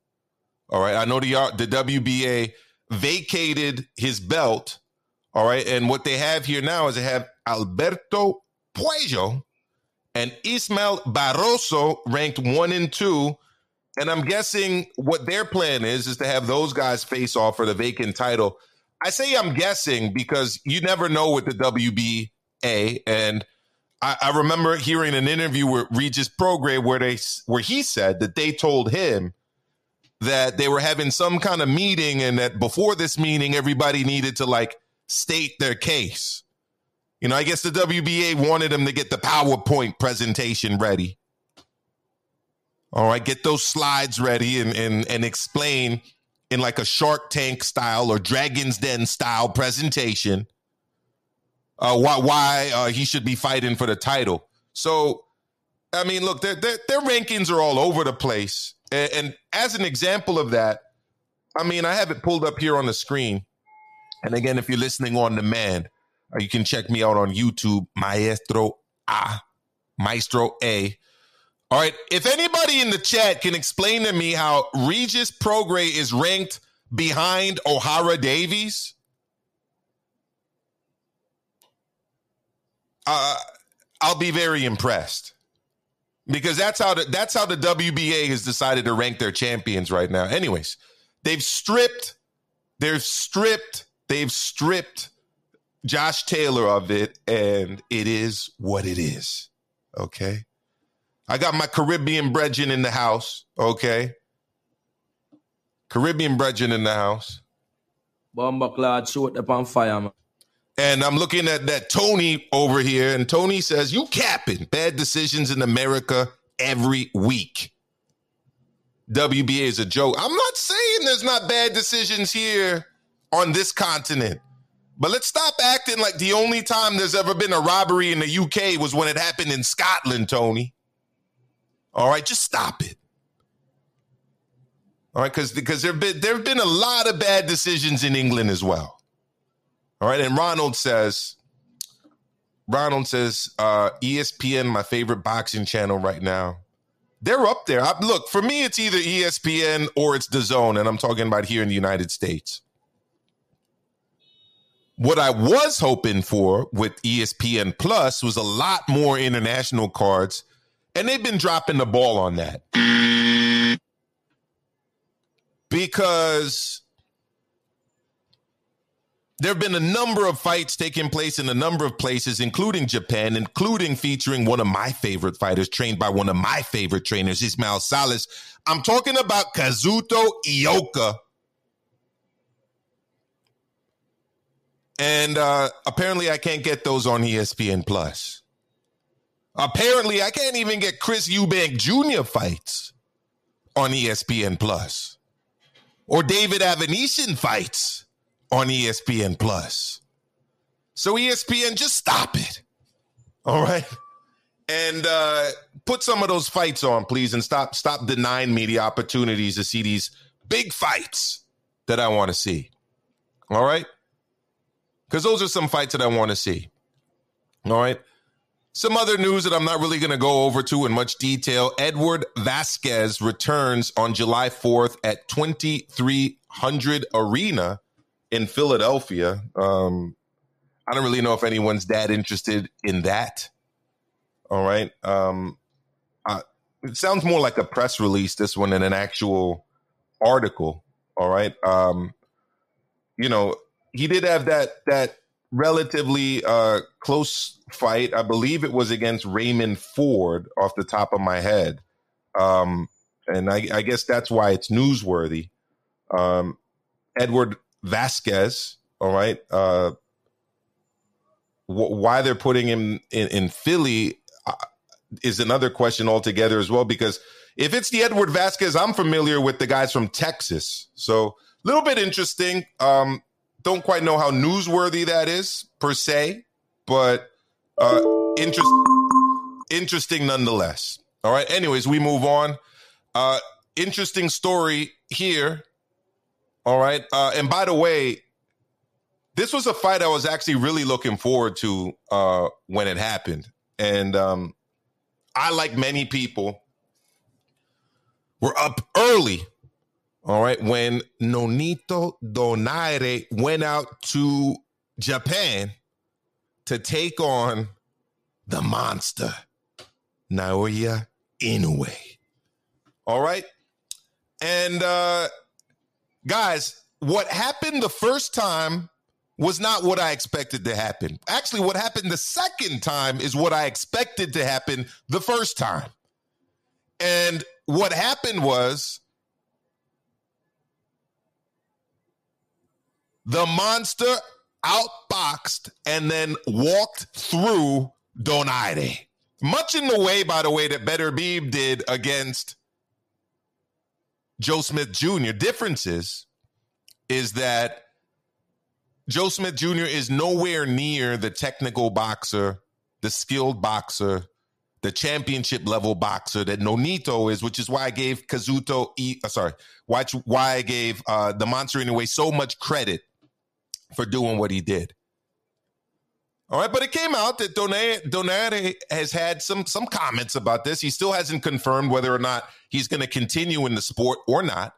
All right. I know the, uh, the WBA vacated his belt. All right. And what they have here now is they have Alberto Puello and Ismael Barroso ranked one and two. And I'm guessing what their plan is is to have those guys face off for the vacant title. I say I'm guessing because you never know with the WBA. And I, I remember hearing an interview with Regis Prograis where they where he said that they told him that they were having some kind of meeting and that before this meeting everybody needed to like state their case. You know, I guess the WBA wanted him to get the PowerPoint presentation ready. All right, get those slides ready and and and explain in like a Shark Tank style or Dragon's Den style presentation uh, why why uh, he should be fighting for the title. So, I mean, look, their, their, their rankings are all over the place. And, and as an example of that, I mean, I have it pulled up here on the screen. And again, if you're listening on demand, you can check me out on YouTube, Maestro A, Maestro A. All right. If anybody in the chat can explain to me how Regis Prograis is ranked behind Ohara Davies, uh, I'll be very impressed because that's how the, that's how the WBA has decided to rank their champions right now. Anyways, they've stripped, they've stripped, they've stripped Josh Taylor of it, and it is what it is. Okay. I got my Caribbean brethren in the house. Okay. Caribbean brethren in the house. Bomba clad shoot up on fire, man. And I'm looking at that Tony over here, and Tony says, You capping bad decisions in America every week. WBA is a joke. I'm not saying there's not bad decisions here on this continent. But let's stop acting like the only time there's ever been a robbery in the UK was when it happened in Scotland, Tony. All right, just stop it. All right, because because there've been there've been a lot of bad decisions in England as well. All right, and Ronald says, Ronald says, uh, ESPN, my favorite boxing channel right now. They're up there. I, look, for me, it's either ESPN or it's DAZN, and I'm talking about here in the United States. What I was hoping for with ESPN Plus was a lot more international cards and they've been dropping the ball on that. Because there have been a number of fights taking place in a number of places, including Japan, including featuring one of my favorite fighters, trained by one of my favorite trainers, Ismael Salas. I'm talking about Kazuto Ioka. And uh, apparently, I can't get those on ESPN Plus. Apparently, I can't even get Chris Eubank Jr. fights on ESPN Plus, or David Avanesyan fights on ESPN Plus. So ESPN, just stop it. All right. And uh, put some of those fights on, please, and stop stop denying me the opportunities to see these big fights that I want to see. All right. Because those are some fights that I want to see. All right. Some other news that I'm not really going to go over to in much detail. Edward Vazquez returns on July 4th at 2300 Arena in Philadelphia. Um, I don't really know if anyone's that interested in that. All right. Um, it sounds more like a press release, this one, than an actual article. All right. Um, you know, he did have that that relatively uh, close fight. I believe it was against Raymond Ford off the top of my head. Um, and I, I, guess that's why it's newsworthy. Um, Edward Vazquez, all right. Uh, wh- why they're putting him in, in Philly uh, is another question altogether as well, because if it's the Edward Vazquez, I'm familiar with the guys from Texas. So a little bit interesting. Um, don't quite know how newsworthy that is per se, but uh, interest, interesting nonetheless. All right. Anyways, we move on. Uh, interesting story here. All right. Uh, and by the way, this was a fight I was actually really looking forward to uh, when it happened. And um, I, like many people, were up early all right. When Nonito Donaire went out to Japan to take on the monster, Naoya Inoue. All right. And uh guys, what happened the first time was not what I expected to happen. Actually, what happened the second time is what I expected to happen the first time. And what happened was The monster outboxed and then walked through Donaire. Much in the way, by the way, that Beterbiev did against Joe Smith Jr. Differences is that Joe Smith Jr. is nowhere near the technical boxer, the skilled boxer the championship level boxer that Nonito is, which is why I gave Kazuto, e, uh, sorry, why, why I gave uh, the monster anyway so much credit for doing what he did. All right, but it came out that Donaire has had some some comments about this. He still hasn't confirmed whether or not he's going to continue in the sport or not.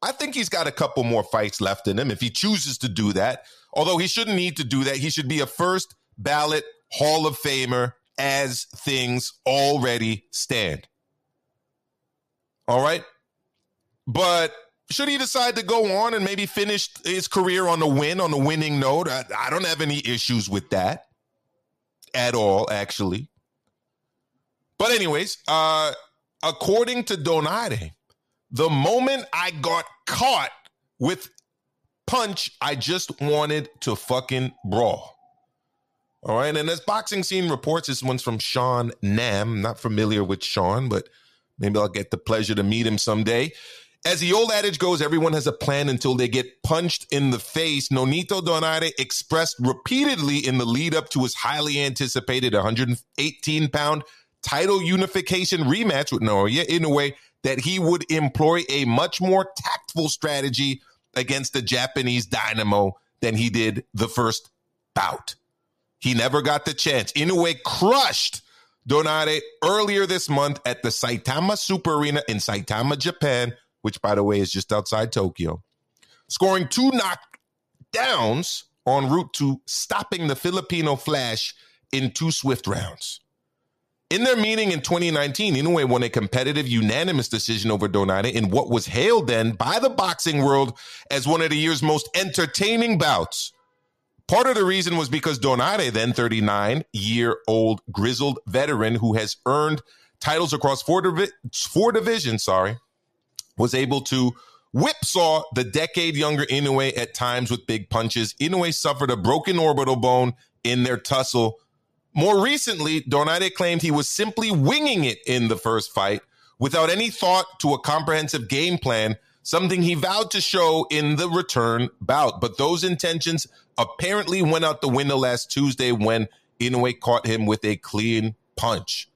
I think he's got a couple more fights left in him if he chooses to do that. Although he shouldn't need to do that. He should be a first ballot Hall of Famer as things already stand. All right. But should he decide to go on and maybe finish his career on a win, on a winning note, I, I don't have any issues with that at all, actually. But, anyways, uh, according to Donaire, the moment I got caught with punch, I just wanted to fucking brawl. All right. And as Boxing Scene reports, this one's from Sean Nam. Not familiar with Sean, but maybe I'll get the pleasure to meet him someday. As the old adage goes, everyone has a plan until they get punched in the face. Nonito Donaire expressed repeatedly in the lead up to his highly anticipated 118 pound title unification rematch with Naoya Inoue that he would employ a much more tactful strategy against the Japanese dynamo than he did the first bout. He never got the chance. Inoue crushed Donaire earlier this month at the Saitama Super Arena in Saitama, Japan, which, by the way, is just outside Tokyo, scoring two knockdowns en route to stopping the Filipino Flash in two swift rounds. In their meeting in 2019, Inoue won a competitive unanimous decision over Donaire in what was hailed then by the boxing world as one of the year's most entertaining bouts. Part of the reason was because Donaire, then 39 year old grizzled veteran who has earned titles across four, divi- four divisions, sorry, was able to whipsaw the decade younger Inoue at times with big punches. Inoue suffered a broken orbital bone in their tussle more recently, Donaire claimed he was simply winging it in the first fight without any thought to a comprehensive game plan, something he vowed to show in the return bout. But those intentions apparently went out the window last Tuesday when Inoue caught him with a clean punch.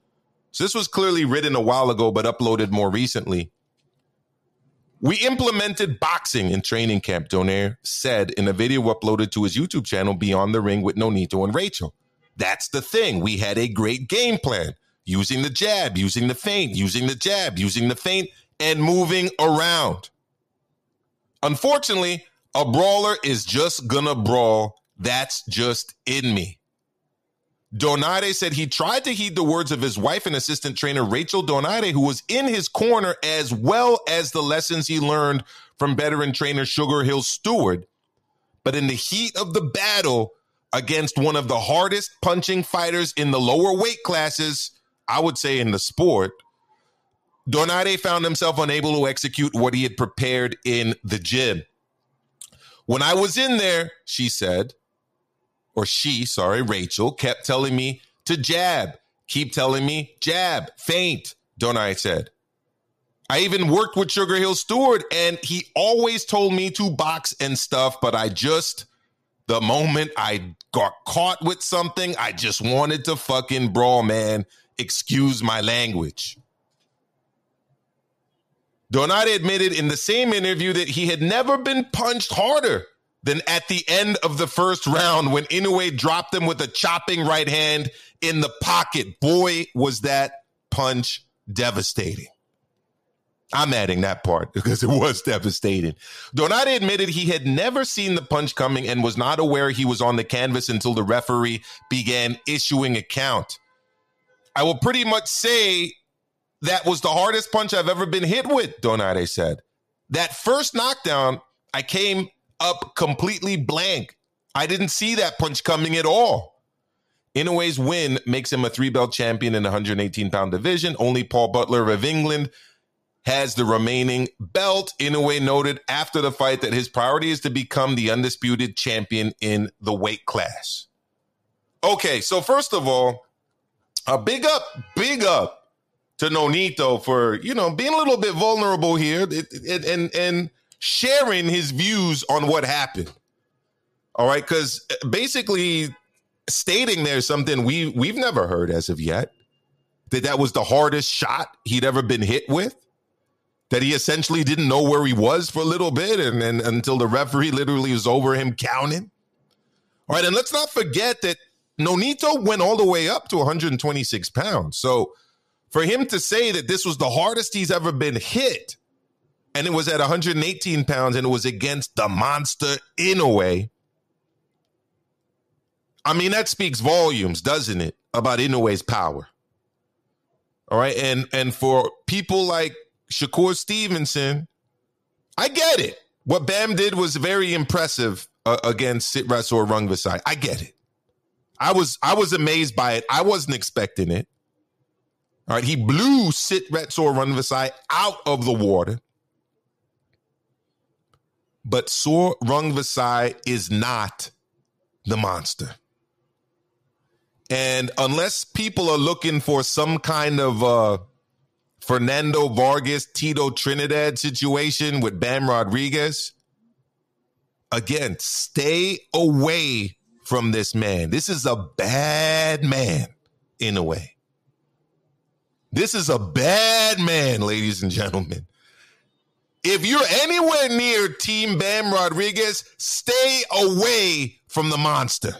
So this was clearly written a while ago, but uploaded more recently. We implemented boxing in training camp, Donaire said in a video uploaded to his YouTube channel, Beyond the Ring with Nonito and Rachel. That's the thing. We had a great game plan using the jab, using the feint, using the jab, using the feint, and moving around. Unfortunately, a brawler is just gonna brawl. That's just in me. Donaire said he tried to heed the words of his wife and assistant trainer, Rachel Donaire, who was in his corner, as well as the lessons he learned from veteran trainer SugarHill Steward. But in the heat of the battle, against one of the hardest punching fighters in the lower weight classes, I would say in the sport, Donaire found himself unable to execute what he had prepared in the gym. When I was in there, she said, or she, sorry, Rachel, kept telling me to jab, keep telling me jab, feint, Donaire said. I even worked with SugarHill Steward, and he always told me to box and stuff, but I just the moment I got caught with something, I just wanted to fucking brawl, man. Excuse my language. Donaire admitted in the same interview that he had never been punched harder than at the end of the first round when Inoue dropped him with a chopping right hand in the pocket. Boy, was that punch devastating. I'm adding that part (laughs) because it was devastating. Donaire admitted he had never seen the punch coming and was not aware he was on the canvas until the referee began issuing a count. I will pretty much say that was the hardest punch I've ever been hit with, Donaire said. That first knockdown, I came up completely blank. I didn't see that punch coming at all. Inoue's win makes him a three belt champion in the 118 pound division. Only Paul Butler of England has the remaining belt. Inoue noted after the fight that his priority is to become the undisputed champion in the weight class. Okay, so first of all, a big up, big up to Nonito for you know being a little bit vulnerable here and, and sharing his views on what happened. All right, because uh, basically stating there's something we we've never heard as of yet. that that was the hardest shot he'd ever been hit with? That he essentially didn't know where he was for a little bit and, and until the referee literally was over him counting? All right, and let's not forget that Nonito went all the way up to 126 pounds. So for him to say that this was the hardest he's ever been hit, and it was at 118 pounds, and it was against the monster Inoue. I mean, that speaks volumes, doesn't it, about Inoue's power? All right, and and for people like Shakur Stevenson, I get it. What Bam did was very impressive uh, against Sitrat or Rungvisai. I get it. I was I was amazed by it. I wasn't expecting it. All right, he blew Sit Retsor Rungvisai out of the water. But Sor Rungvisai is not the monster. And unless people are looking for some kind of uh, Fernando Vargas, Tito Trinidad situation with Bam Rodriguez, again, stay away from this man. This is a bad man in a way. This is a bad man, ladies and gentlemen. If you're anywhere near Team Bam Rodriguez, stay away from the monster.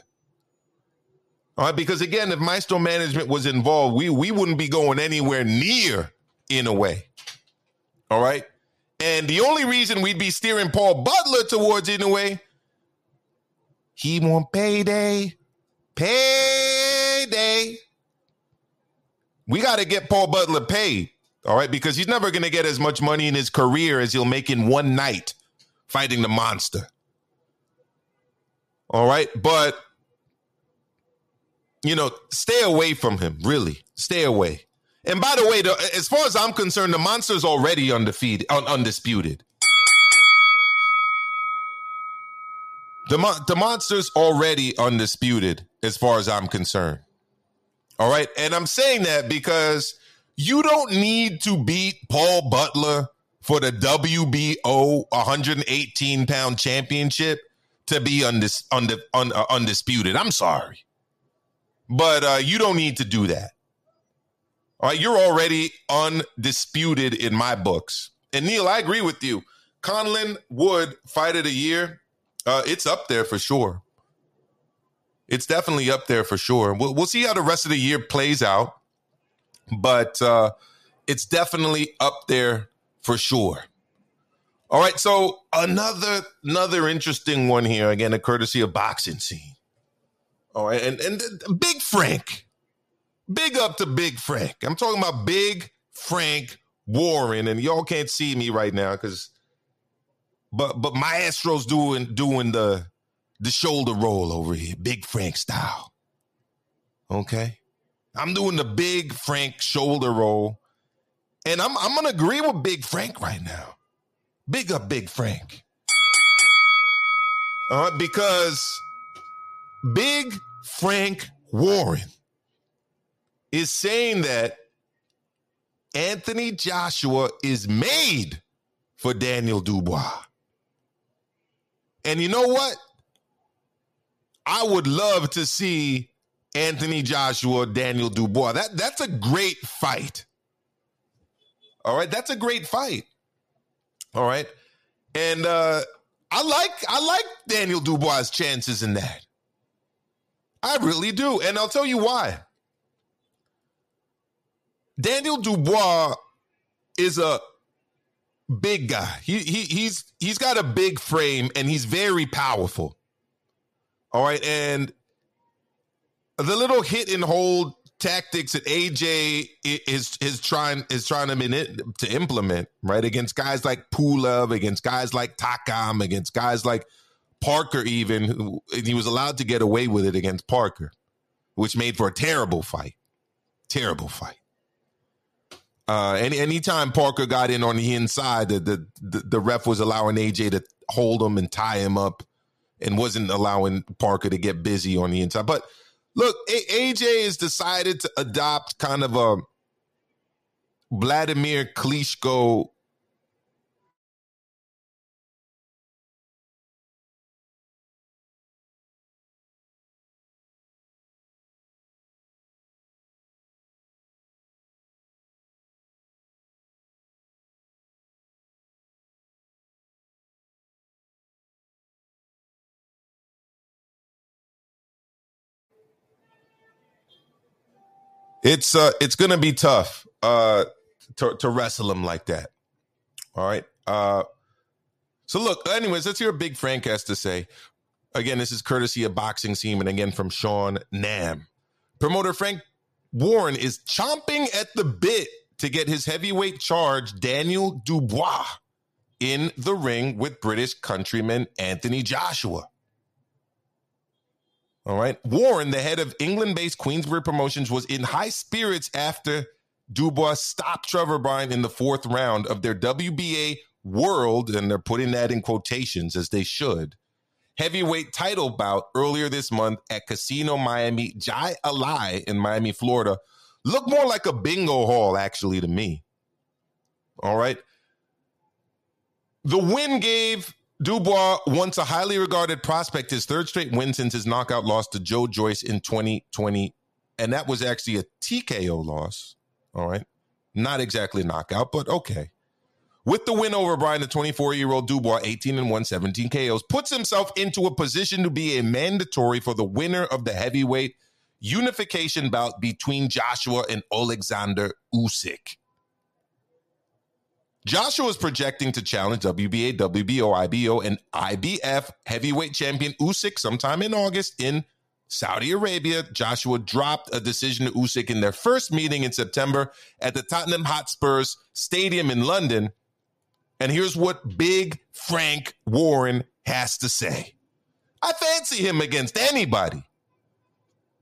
All right, because again, if Maestro Management was involved, we we wouldn't be going anywhere near in a way. All right. And the only reason we'd be steering Paul Butler towards Inoue, he want payday. Payday. We got to get Paul Butler paid. All right, because he's never going to get as much money in his career as he'll make in one night fighting the monster. All right, but you know, stay away from him. Really, stay away. And by the way, the, as far as I'm concerned, the monster's already undefeated, un, undisputed. The, the monster's already undisputed, as far as I'm concerned. All right, and I'm saying that because you don't need to beat Paul Butler for the WBO 118 pound championship to be undis, undis, un, uh, undisputed. I'm sorry. But uh, you don't need to do that. All right, you're already undisputed in my books. And Neil, I agree with you. Conlan Wood fight of the year, uh, it's up there for sure. It's definitely up there for sure. We'll, we'll see how the rest of the year plays out, but uh, it's definitely up there for sure. All right, so another another interesting one here again, a courtesy of boxing scene. All right, and and Big Frank, big up to Big Frank. I'm talking about Big Frank Warren, and y'all can't see me right now because, but but Maestro's doing doing the the shoulder roll over here, Big Frank style. Okay, I'm doing the Big Frank shoulder roll, and I'm I'm gonna agree with Big Frank right now. Big up Big Frank. Right, because Big Frank Warren is saying that Anthony Joshua is made for Daniel Dubois. And you know what? I would love to see Anthony Joshua, Daniel Dubois. That that's a great fight. All right, that's a great fight. All right. And uh I like I like Daniel Dubois' chances in that. I really do. And I'll tell you why. Daniel Dubois is a big guy. He, he he's he's got a big frame and he's very powerful. All right, and the little hit and hold tactics that AJ is is trying is trying to to implement right against guys like Pulev, against guys like Takam, against guys like Parker. Even he was allowed to get away with it against Parker, which made for a terrible fight. Terrible fight. Uh, any anytime Parker got in on the inside, the, the the the ref was allowing AJ to hold him and tie him up, and wasn't allowing Parker to get busy on the inside. But look, AJ has decided to adopt kind of a Vladimir Klitschko It's uh it's gonna be tough uh to, to wrestle him like that. All right. Uh so look, anyways, let's hear Big Frank has to say. Again, this is courtesy of Boxing Scene, and again from Sean Nam. Promoter Frank Warren is chomping at the bit to get his heavyweight charge, Daniel Dubois, in the ring with British countryman Anthony Joshua. All right. Warren, the head of England based Queensberry Promotions, was in high spirits after Dubois stopped Trevor Bryan in the fourth round of their WBA World, and they're putting that in quotations as they should, heavyweight title bout earlier this month at Casino Miami Jai Alai in Miami, Florida. Looked more like a bingo hall, actually, to me. All right. The win gave Dubois, once a highly regarded prospect, his third straight win since his knockout loss to Joe Joyce in 2020. And that was actually a TKO loss. All right. Not exactly knockout, but okay. With the win over Bryan, the 24 year old Dubois, 18 and 1, 17 KOs, puts himself into a position to be a mandatory for the winner of the heavyweight unification bout between Joshua and Alexander Usyk. Joshua is projecting to challenge WBA, WBO, IBO, and IBF heavyweight champion Usyk sometime in August in Saudi Arabia. Joshua dropped a decision to Usyk in their first meeting in September at the Tottenham Hotspurs Stadium in London. And here's what Big Frank Warren has to say. I fancy him against anybody.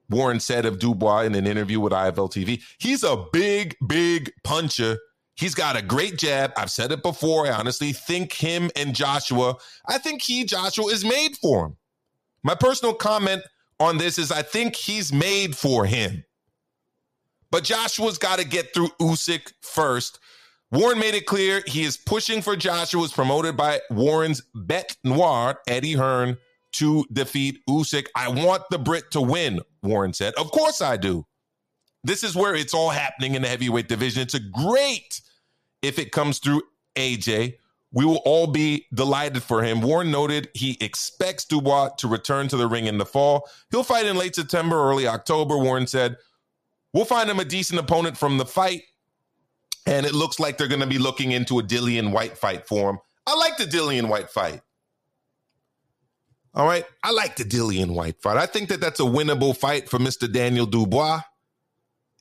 Warren said of Dubois in an interview with IFL TV, he's a big, big puncher. He's got a great jab. I've said it before. I honestly think him and Joshua, I think he, Joshua, is made for him. My personal comment on this is I think he's made for him. But Joshua's got to get through Usyk first. Warren made it clear he is pushing for Joshua, was promoted by Warren's bête noire, Eddie Hearn, to defeat Usyk. I want the Brit to win, Warren said. Of course I do. This is where it's all happening in the heavyweight division. It's a great if it comes through AJ. We will all be delighted for him. Warren noted he expects Dubois to return to the ring in the fall. He'll fight in late September, early October. Warren said, We'll find him a decent opponent from the fight. And it looks like they're going to be looking into a Dillian Whyte fight for him. I like the Dillian Whyte fight. All right. I like the Dillian Whyte fight. I think that that's a winnable fight for Mr. Daniel Dubois.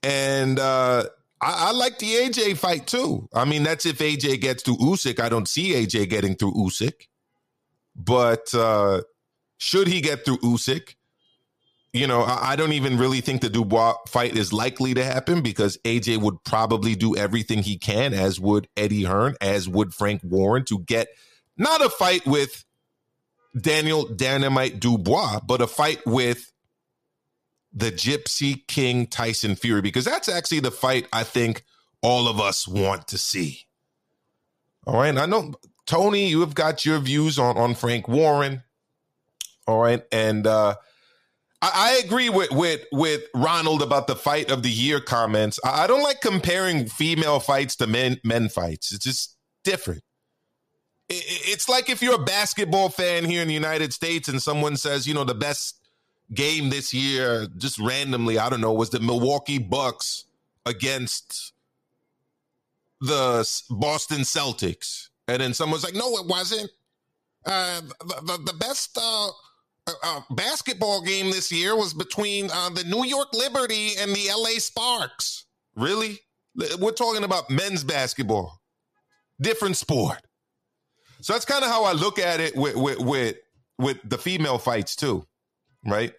And uh, I, I, like the AJ fight too. I mean, that's if AJ gets through Usyk. I don't see AJ getting through Usyk. But uh, should he get through Usyk, you know, I, I don't even really think the Dubois fight is likely to happen because AJ would probably do everything he can, as would Eddie Hearn, as would Frank Warren, to get not a fight with Daniel Dynamite Dubois, but a fight with the Gypsy King Tyson Fury, because that's actually the fight I think all of us want to see. All right. I know, Tony, you have got your views on, on Frank Warren. All right. And uh, I, I, agree with, with, with Ronald about the fight of the year comments. I, I don't like comparing female fights to men, men fights. It's just different it's like if you're a basketball fan here in the United States and someone says, you know, the best game this year, just randomly, I don't know, was the Milwaukee Bucks against the Boston Celtics. And then someone's like, no, it wasn't. Uh, the, the, the best uh, uh, uh basketball game this year was between uh, the New York Liberty and the LA Sparks. Really? We're talking about men's basketball, different sport. So that's kind of how I look at it with, with with with the female fights too, right?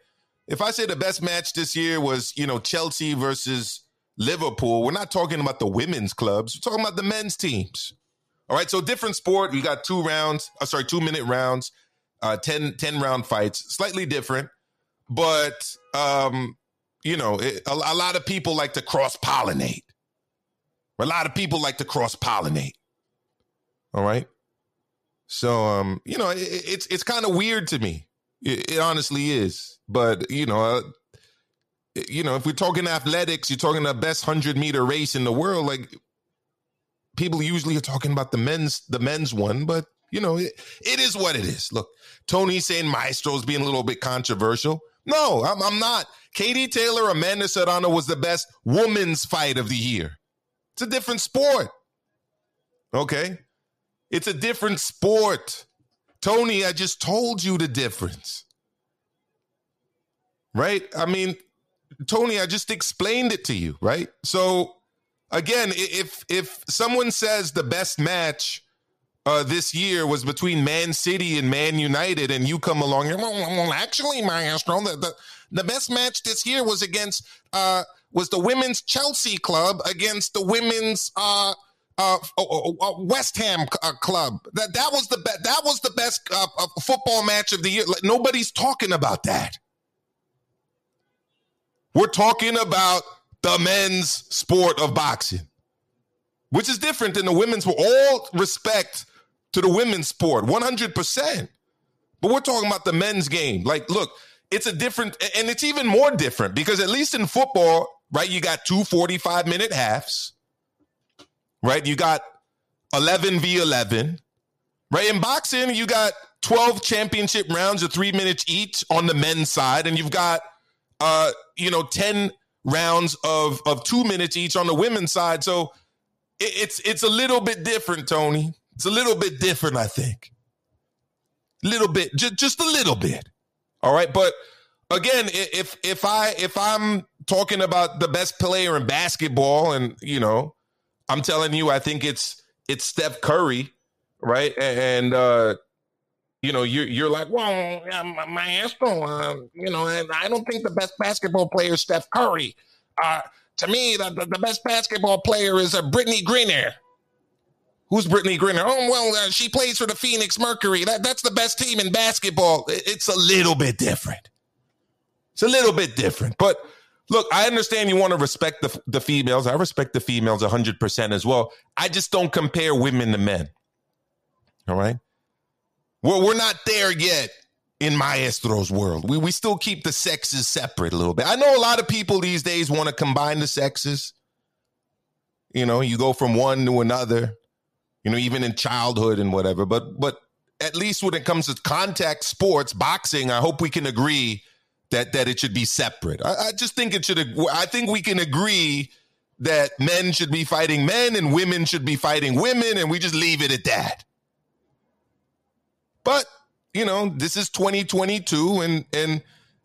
If I say the best match this year was, you know, Chelsea versus Liverpool, we're not talking about the women's clubs. We're talking about the men's teams. All right, so different sport. You got two rounds, uh, sorry, two minute rounds, uh, 10, 10 round fights, slightly different. But, um, you know, it, a, a lot of people like to cross pollinate. A lot of people like to cross pollinate. All right. So um, you know, it, it's it's kind of weird to me. It, it, honestly is. But you know, uh, you know, if we're talking athletics, you're talking the best hundred meter race in the world. Like people usually are talking about the men's the men's one, but you know, it, it is what it is. Look, Tony's saying Maestro's being a little bit controversial. No, I'm, I'm not. Katie Taylor, Amanda Serrano was the best women's fight of the year. It's a different sport. Okay? It's a different sport. Tony, I just told you the difference. Right? I mean, Tony, I just explained it to you, right? So again, if if someone says the best match uh, this year was between Man City and Man United, and you come along, well, actually, Maestro, the, the the best match this year was against uh, was the women's Chelsea club against the women's uh, uh, West Ham uh, club. That that was the best. That was the best uh, uh, football match of the year. Like, nobody's talking about that. We're talking about the men's sport of boxing, which is different than the women's. All respect to the women's sport, one hundred percent. But we're talking about the men's game. Like, look, it's a different, and it's even more different because at least in football, right, you got two 45 minute halves, right? You got 11 v 11, right? In boxing, you got 12 championship rounds of three minutes each on the men's side, and you've got, uh, you know, 10 rounds of, of two minutes each on the women's side. So it, it's, it's a little bit different, Tony. It's a little bit different, I think. Little bit, just, just a little bit. All right, but again, if if I if I'm talking about the best player in basketball, and you know, I'm telling you, I think it's it's Steph Curry, right? And uh, you know, you're you're like, well, my maestro, uh, you know, and I don't think the best basketball player is Steph Curry. Uh, to me, the, the, best basketball player is a Brittney Griner. Who's Brittney Griner? Oh, well, uh, she plays for the Phoenix Mercury. That, that's the best team in basketball. It's a little bit different. It's a little bit different. But look, I understand you want to respect the, the females. I respect the females 100% as well. I just don't compare women to men. All right? We're, we're not there yet in Maestro's world. We, we still keep the sexes separate a little bit. I know a lot of people these days want to combine the sexes. You know, you go from one to another you know, even in childhood and whatever. But but at least when it comes to contact sports, boxing, I hope we can agree that that it should be separate. I, I just think it should. I think we can agree that men should be fighting men and women should be fighting women, and we just leave it at that. But you know, this is 2022, and and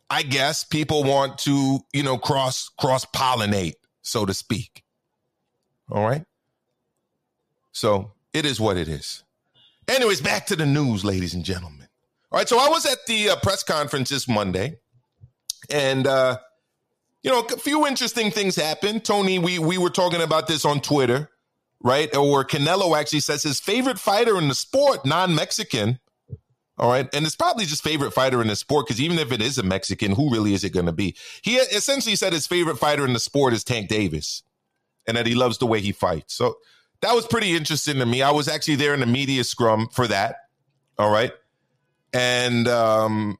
I guess people want to you know cross cross pollinate, so to speak. All right. So it is what it is. Anyways, back to the news, ladies and gentlemen. All right, so I was at the uh, press conference this Monday, and uh, you know, a few interesting things happened. Tony, we we were talking about this on Twitter, right? Or Canelo actually says his favorite fighter in the sport, non-Mexican. All right, and it's probably just favorite fighter in the sport because even if it is a Mexican, who really is it going to be? He essentially said his favorite fighter in the sport is Tank Davis, and that he loves the way he fights. So that was pretty interesting to me. I was actually there in the media scrum for that. All right. And um,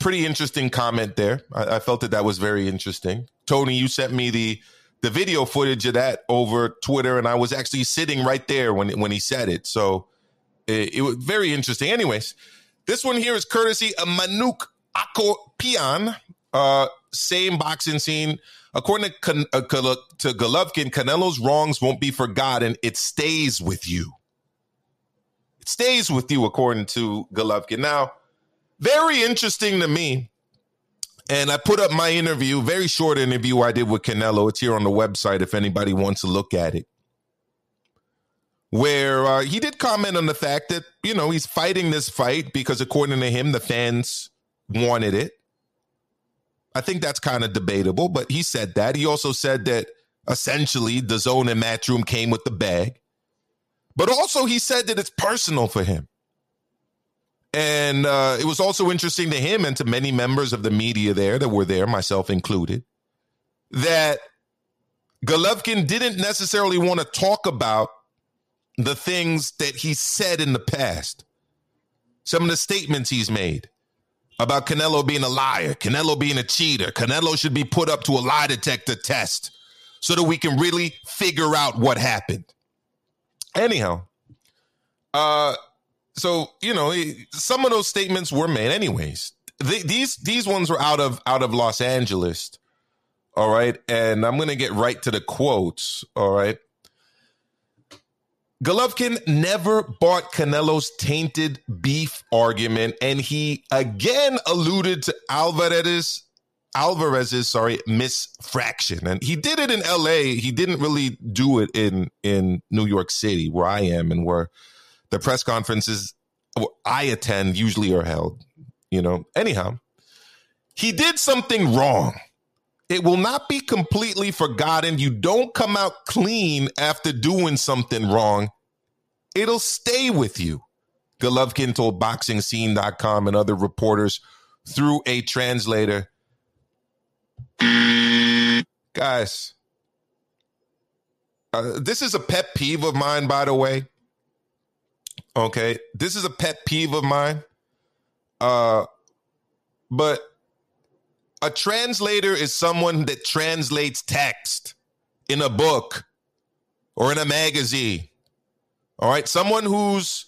pretty interesting comment there. I, I, felt that that was very interesting. Tony, you sent me the the video footage of that over Twitter, and I was actually sitting right there when when he said it. So it, it was very interesting. Anyways, this one here is courtesy of Manouk Akopyan, uh, same boxing scene According to, uh, to Golovkin, Canelo's wrongs won't be forgotten. It stays with you. It stays with you, according to Golovkin. Now, very interesting to me. And I put up my interview, very short interview I did with Canelo. It's here on the website if anybody wants to look at it. Where uh, he did comment on the fact that, you know, he's fighting this fight because, according to him, the fans wanted it. I think that's kind of debatable, but he said that. He also said that essentially DAZN and Matchroom came with the bag. But also, he said that it's personal for him. And uh, it was also interesting to him and to many members of the media there that were there, myself included, that Golovkin didn't necessarily want to talk about the things that he said in the past, some of the statements he's made about Canelo being a liar, Canelo being a cheater. Canelo should be put up to a lie detector test so that we can really figure out what happened. Anyhow, uh, so you know, some of those statements were made anyways. th- these these ones were out of out of Los Angeles. All right, and I'm gonna get right to the quotes. All right. Golovkin never bought Canelo's tainted beef argument, and he again alluded to Alvarez's Alvarez's sorry misfraction, and he did it in L.A. He didn't really do it in in New York City, where I am, and where the press conferences I attend usually are held. You know, anyhow, he did something wrong. It will not be completely forgotten. You don't come out clean after doing something wrong. It'll stay with you. Golovkin told BoxingScene.com and other reporters through a translator. Guys, uh, this is a pet peeve of mine, by the way. Okay, this is a pet peeve of mine. Uh, but a translator is someone that translates text in a book or in a magazine. All right, someone who's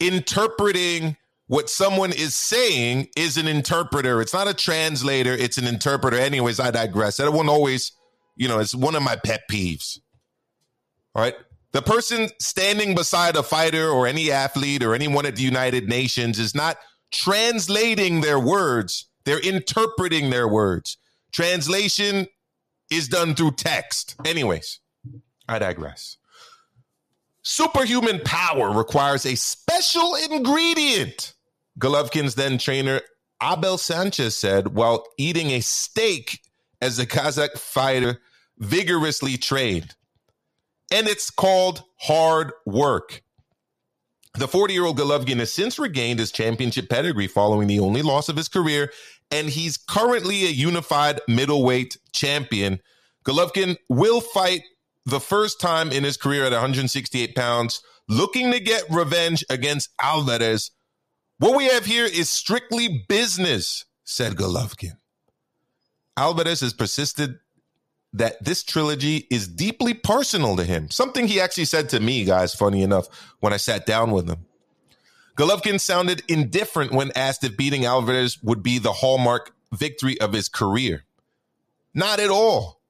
interpreting what someone is saying is an interpreter. It's not a translator, it's an interpreter. Anyways, I digress. That won't always, you know, it's one of my pet peeves. All right. The person standing beside a fighter or any athlete or anyone at the United Nations is not translating their words, they're interpreting their words. Translation is done through text. Anyways, I digress. Superhuman power requires a special ingredient. Golovkin's then trainer Abel Sanchez said while eating a steak as the Kazakh fighter vigorously trained. And it's called hard work. The 40 year old Golovkin has since regained his championship pedigree following the only loss of his career, and he's currently a unified middleweight champion. Golovkin will fight the first time in his career at 168 pounds, looking to get revenge against Alvarez. What we have here is strictly business, said Golovkin. Alvarez has persisted that this trilogy is deeply personal to him. Something he actually said to me, guys, funny enough, when I sat down with him. Golovkin sounded indifferent when asked if beating Alvarez would be the hallmark victory of his career. Not at all.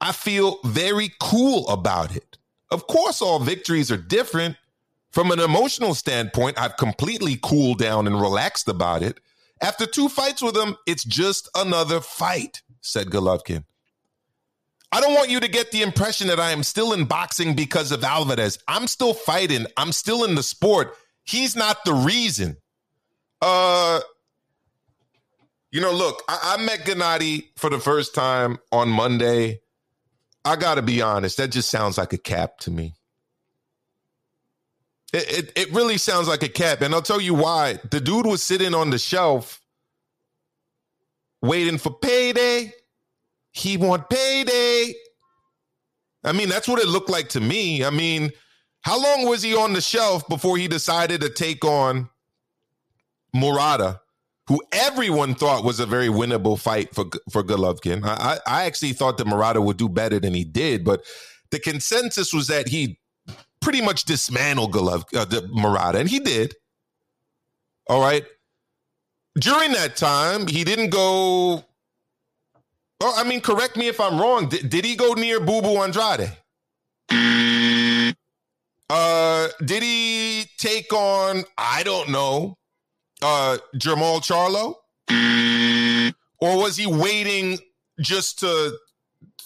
I feel very cool about it. Of course, all victories are different. From an emotional standpoint, I've completely cooled down and relaxed about it. After two fights with him, it's just another fight, said Golovkin. I don't want you to get the impression that I am still in boxing because of Alvarez. I'm still fighting. I'm still in the sport. He's not the reason. Uh, you know, look, I, I met Gennady for the first time on Monday. I got to be honest, that just sounds like a cap to me. It, it, it really sounds like a cap, and I'll tell you why. The dude was sitting on the shelf waiting for payday he want payday. I mean, that's what it looked like to me. I mean, how long was he on the shelf before he decided to take on Murata, who everyone thought was a very winnable fight for for Golovkin? I, I actually thought that Murata would do better than he did, but the consensus was that he pretty much dismantled Golovkin, uh, the Murata, and he did. All right. During that time, he didn't go Oh, I mean, correct me if I'm wrong. D- did he go near Boo Boo Andrade? Uh, did he take on, I don't know, uh, Jermall Charlo? Or was he waiting just to,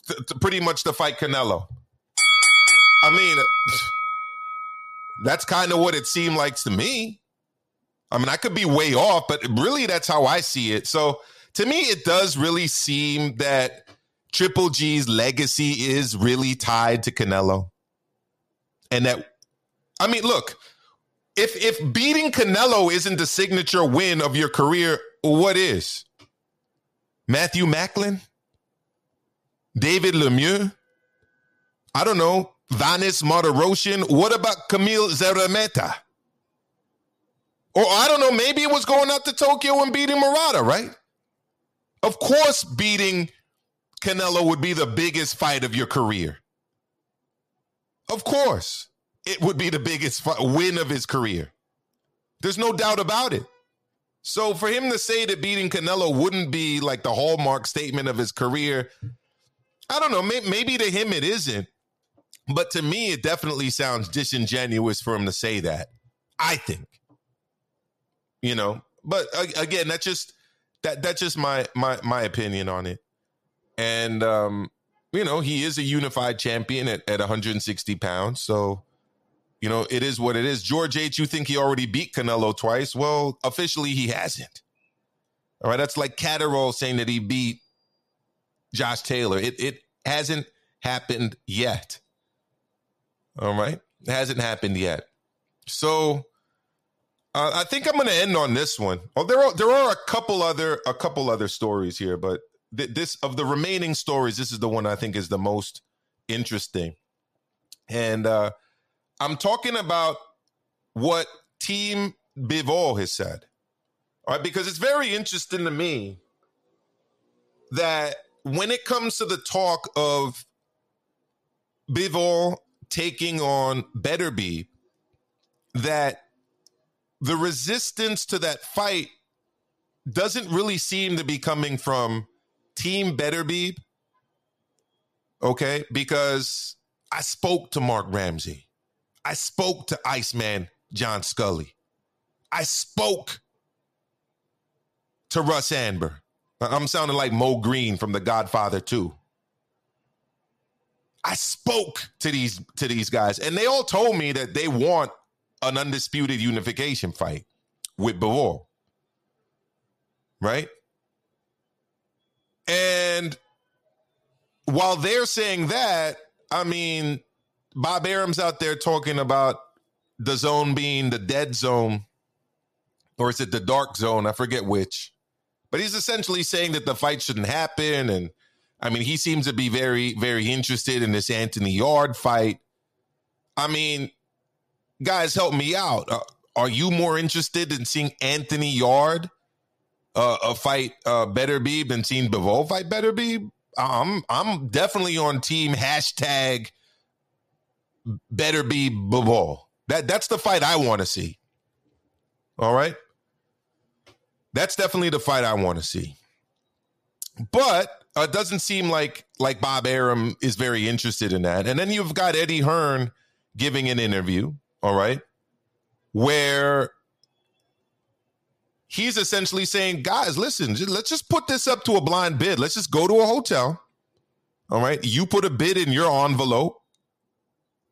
to, to pretty much to fight Canelo? I mean, that's kind of what it seemed like to me. I mean, I could be way off, but really that's how I see it. So, to me, it does really seem that Triple G's legacy is really tied to Canelo. And that, I mean, look, if if beating Canelo isn't the signature win of your career, what is? Matthew Macklin? David Lemieux? I don't know. Vanes Martirosyan? What about Kamil Szeremeta? Or I don't know, maybe it was going out to Tokyo and beating Murata, right? Of course, beating Canelo would be the biggest fight of your career. Of course, it would be the biggest fight, win of his career. There's no doubt about it. So for him to say that beating Canelo wouldn't be like the hallmark statement of his career, I don't know. Maybe to him it isn't, but to me it definitely sounds disingenuous for him to say that. I think, you know. But again, that's just that that's just my my my opinion on it. And um, you know, he is a unified champion at, at 160 pounds. So, you know, it is what it is. George H, you think he already beat Canelo twice? Well, officially he hasn't. All right. That's like Catterall saying that he beat Josh Taylor. It it hasn't happened yet. All right. It hasn't happened yet. So uh, I think I'm going to end on this one. Oh, there are there are a couple other a couple other stories here, but th- this of the remaining stories, this is the one I think is the most interesting. And uh, I'm talking about what Team Bivol has said. All right, because it's very interesting to me that when it comes to the talk of Bivol taking on Beterbiev, that the resistance to that fight doesn't really seem to be coming from Team Beterbiev. Okay, because I spoke to Marc Ramsay. I spoke to Iceman John Scully. I spoke to Russ Anber. I'm sounding like Moe Greene from The Godfather 2. I spoke to these to these guys, and they all told me that they want an undisputed unification fight with Bivol. Right? And while they're saying that, I mean, Bob Arum's out there talking about DAZN being the dead zone, or is it the dark zone? I forget which. But he's essentially saying that the fight shouldn't happen. And I mean, he seems to be very, very interested in this Anthony Yarde fight. I mean, guys, help me out. Uh, are you more interested in seeing Anthony Yarde uh, a fight uh, Beterbiev than seeing Bivol fight Beterbiev? I'm I'm definitely on team hashtag Better Be Bivol. That that's the fight I want to see. All right. That's definitely the fight I want to see. But uh, it doesn't seem like like Bob Arum is very interested in that. And then you've got Eddie Hearn giving an interview, all right, where he's essentially saying, guys, listen, let's just put this up to a blind bid. Let's just go to a hotel. All right. You put a bid in your envelope.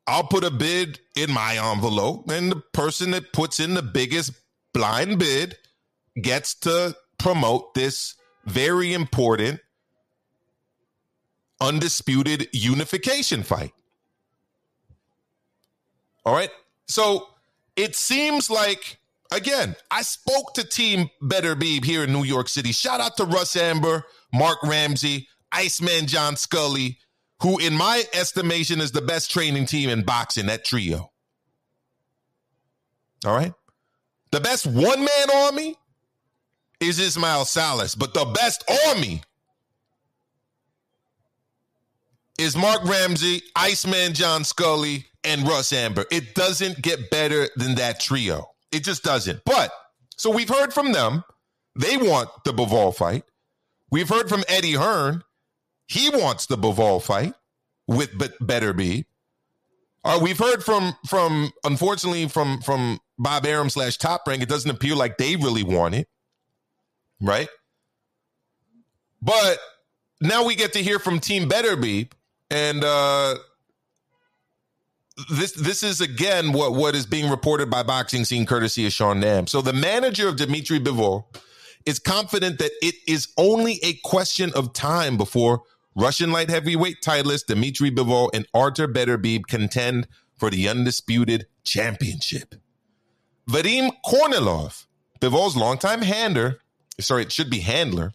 I'll put a bid in my envelope. And the person that puts in the biggest blind bid gets to promote this very important, undisputed unification fight. All right. So it seems like again, I spoke to Team Beterbiev here in New York City. Shout out to Russ Anber, Marc Ramsay, Iceman John Scully, who, in my estimation, is the best training team in boxing, that trio. All right. The best one man army is Ismael Salas, but the best army is Marc Ramsay, Iceman John Scully, and Russ Anber. It doesn't get better than that trio. It just doesn't. But so we've heard from them. They want the Bivol fight. We've heard from Eddie Hearn. He wants the Bivol fight with but Beterbiev. Uh, we've heard from from unfortunately from from Bob Arum slash Top Rank. It doesn't appear like they really want it, right? But now we get to hear from Team Beterbiev, and uh, this this is again what what is being reported by Boxing Scene, courtesy of Sean Nam. So the manager of Dimitri Bivol is confident that it is only a question of time before Russian light heavyweight titleist Dimitri Bivol and Artur Beterbiev contend for the undisputed championship. Vadim Kornilov, Bivol's longtime handler, sorry, it should be handler,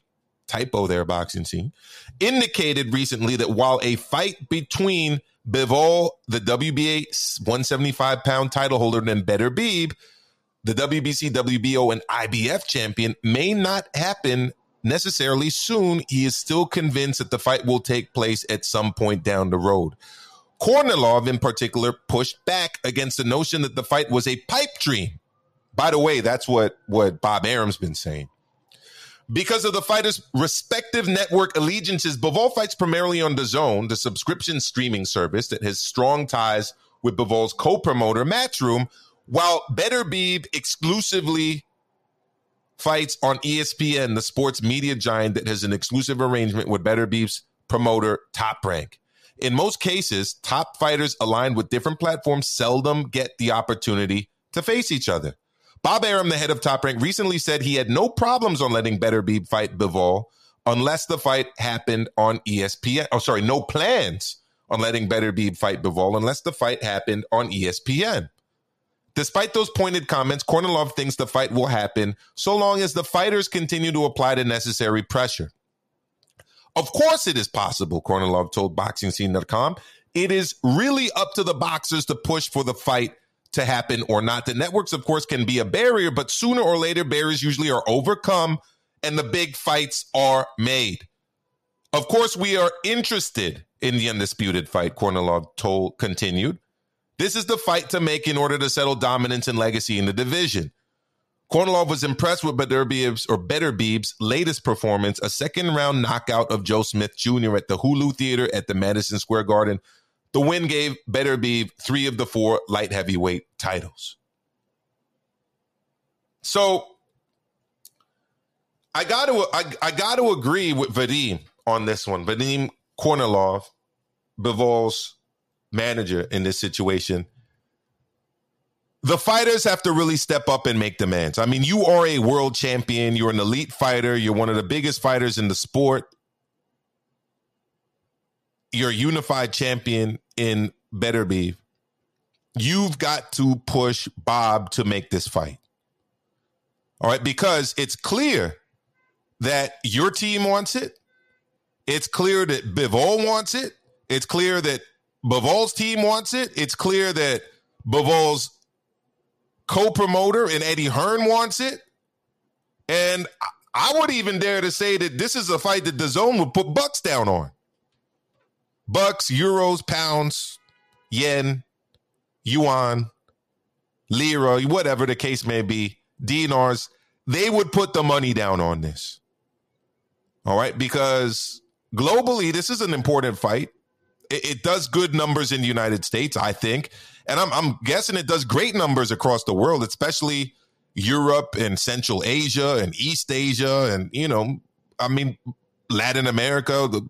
typo there, boxing scene, indicated recently that while a fight between Bivol, the WBA 175 pound title holder, and Beterbiev, the WBC, WBO, and IBF champion, may not happen necessarily soon. He is still convinced that the fight will take place at some point down the road. Kornilov, in particular, pushed back against the notion that the fight was a pipe dream By the way, that's what what Bob Arum's been saying. Because of the fighters' respective network allegiances, Bivol fights primarily on DAZN, the subscription streaming service that has strong ties with Bivol's co-promoter Matchroom, while Beterbiev exclusively fights on ESPN, the sports media giant that has an exclusive arrangement with Beterbiev's promoter Top Rank. In most cases, top fighters aligned with different platforms seldom get the opportunity to face each other. Bob Arum, the head of Top Rank, recently said he had no problems on letting Beterbiev fight Bivol unless the fight happened on ESPN. Oh, sorry, no plans on letting Beterbiev fight Bivol unless the fight happened on ESPN. Despite those pointed comments, Kornilov thinks the fight will happen so long as the fighters continue to apply the necessary pressure. Of course, it is possible, Kornilov told BoxingScene.com. It is really up to the boxers to push for the fight to happen or not. The networks, of course, can be a barrier, but sooner or later, barriers usually are overcome and the big fights are made. Of course, we are interested in the undisputed fight, Kornilov told continued. This is the fight to make in order to settle dominance and legacy in the division. Kornilov was impressed with Beterbiev's or Beterbiev's latest performance, a second round knockout of Joe Smith Jr. at the Hulu Theater at the Madison Square Garden. The win gave Beterbiev three of the four light heavyweight titles. So I got to I, I got to agree with Vadim on this one. Vadim Kornilov, Bivol's manager in this situation the fighters have to really step up and make demands. I mean, you are a world champion, you're an elite fighter, you're one of the biggest fighters in the sport. You're unified champion in Beterbiev. You've got to push Bob to make this fight. All right, because it's clear that your team wants it. It's clear that Bivol wants it. It's clear that Bivol's team wants it. It's clear that Bivol's co-promoter and Eddie Hearn wants it. And I would even dare to say that this is a fight that DAZN would put bucks down on. Bucks, euros, pounds, yen, yuan, lira, whatever the case may be, dinars, they would put the money down on this. All right, because globally, this is an important fight. It, it does good numbers in the United States, I think. And I'm, I'm guessing it does great numbers across the world, especially Europe and Central Asia and East Asia. And, you know, I mean, Latin America. The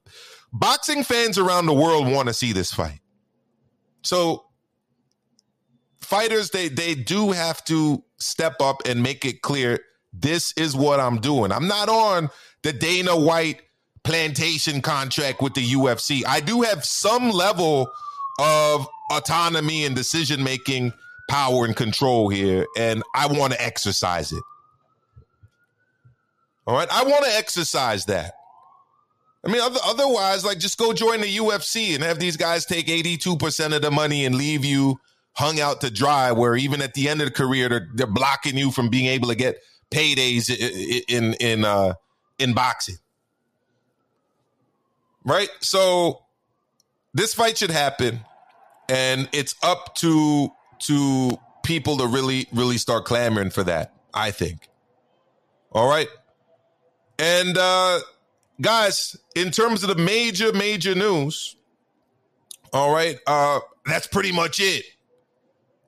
boxing fans around the world want to see this fight. So fighters, they they do have to step up and make it clear this is what I'm doing. I'm not on the Dana White plantation contract with the UFC. I do have some level of autonomy and decision making power and control here, and I want to exercise it. All right, I want to exercise that. I mean, otherwise, like just go join the UFC and have these guys take 82% of the money and leave you hung out to dry, where even at the end of the career, they're, they're blocking you from being able to get paydays in in in, uh, in boxing. Right? So this fight should happen and it's up to to people to really really start clamoring for that i think all right and uh guys in terms of the major major news all right uh that's pretty much it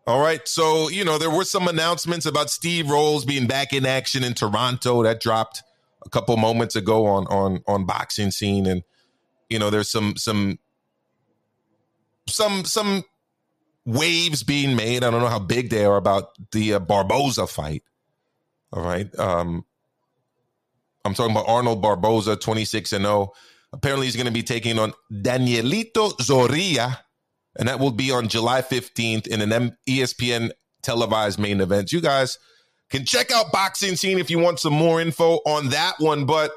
all right so you know there were some announcements about steve rolls being back in action in toronto that dropped a couple moments ago on on on boxing scene and you know there's some some some some waves being made. I don't know how big they are about the uh, Barboza fight. All right. Um, I'm talking about Arnold Barboza, 26 and 0. Apparently, he's going to be taking on Danielito Zorrilla, and that will be on July 15th in an ESPN televised main event. You guys can check out Boxing Scene if you want some more info on that one. But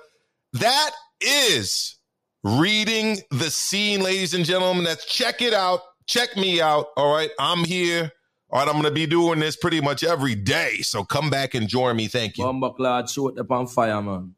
that is reading the scene, ladies and gentlemen. That's check it out. Check me out. All right. I'm here. All right. I'm going to be doing this pretty much every day. So come back and join me. Thank you. Bomba shoot up on fire, man.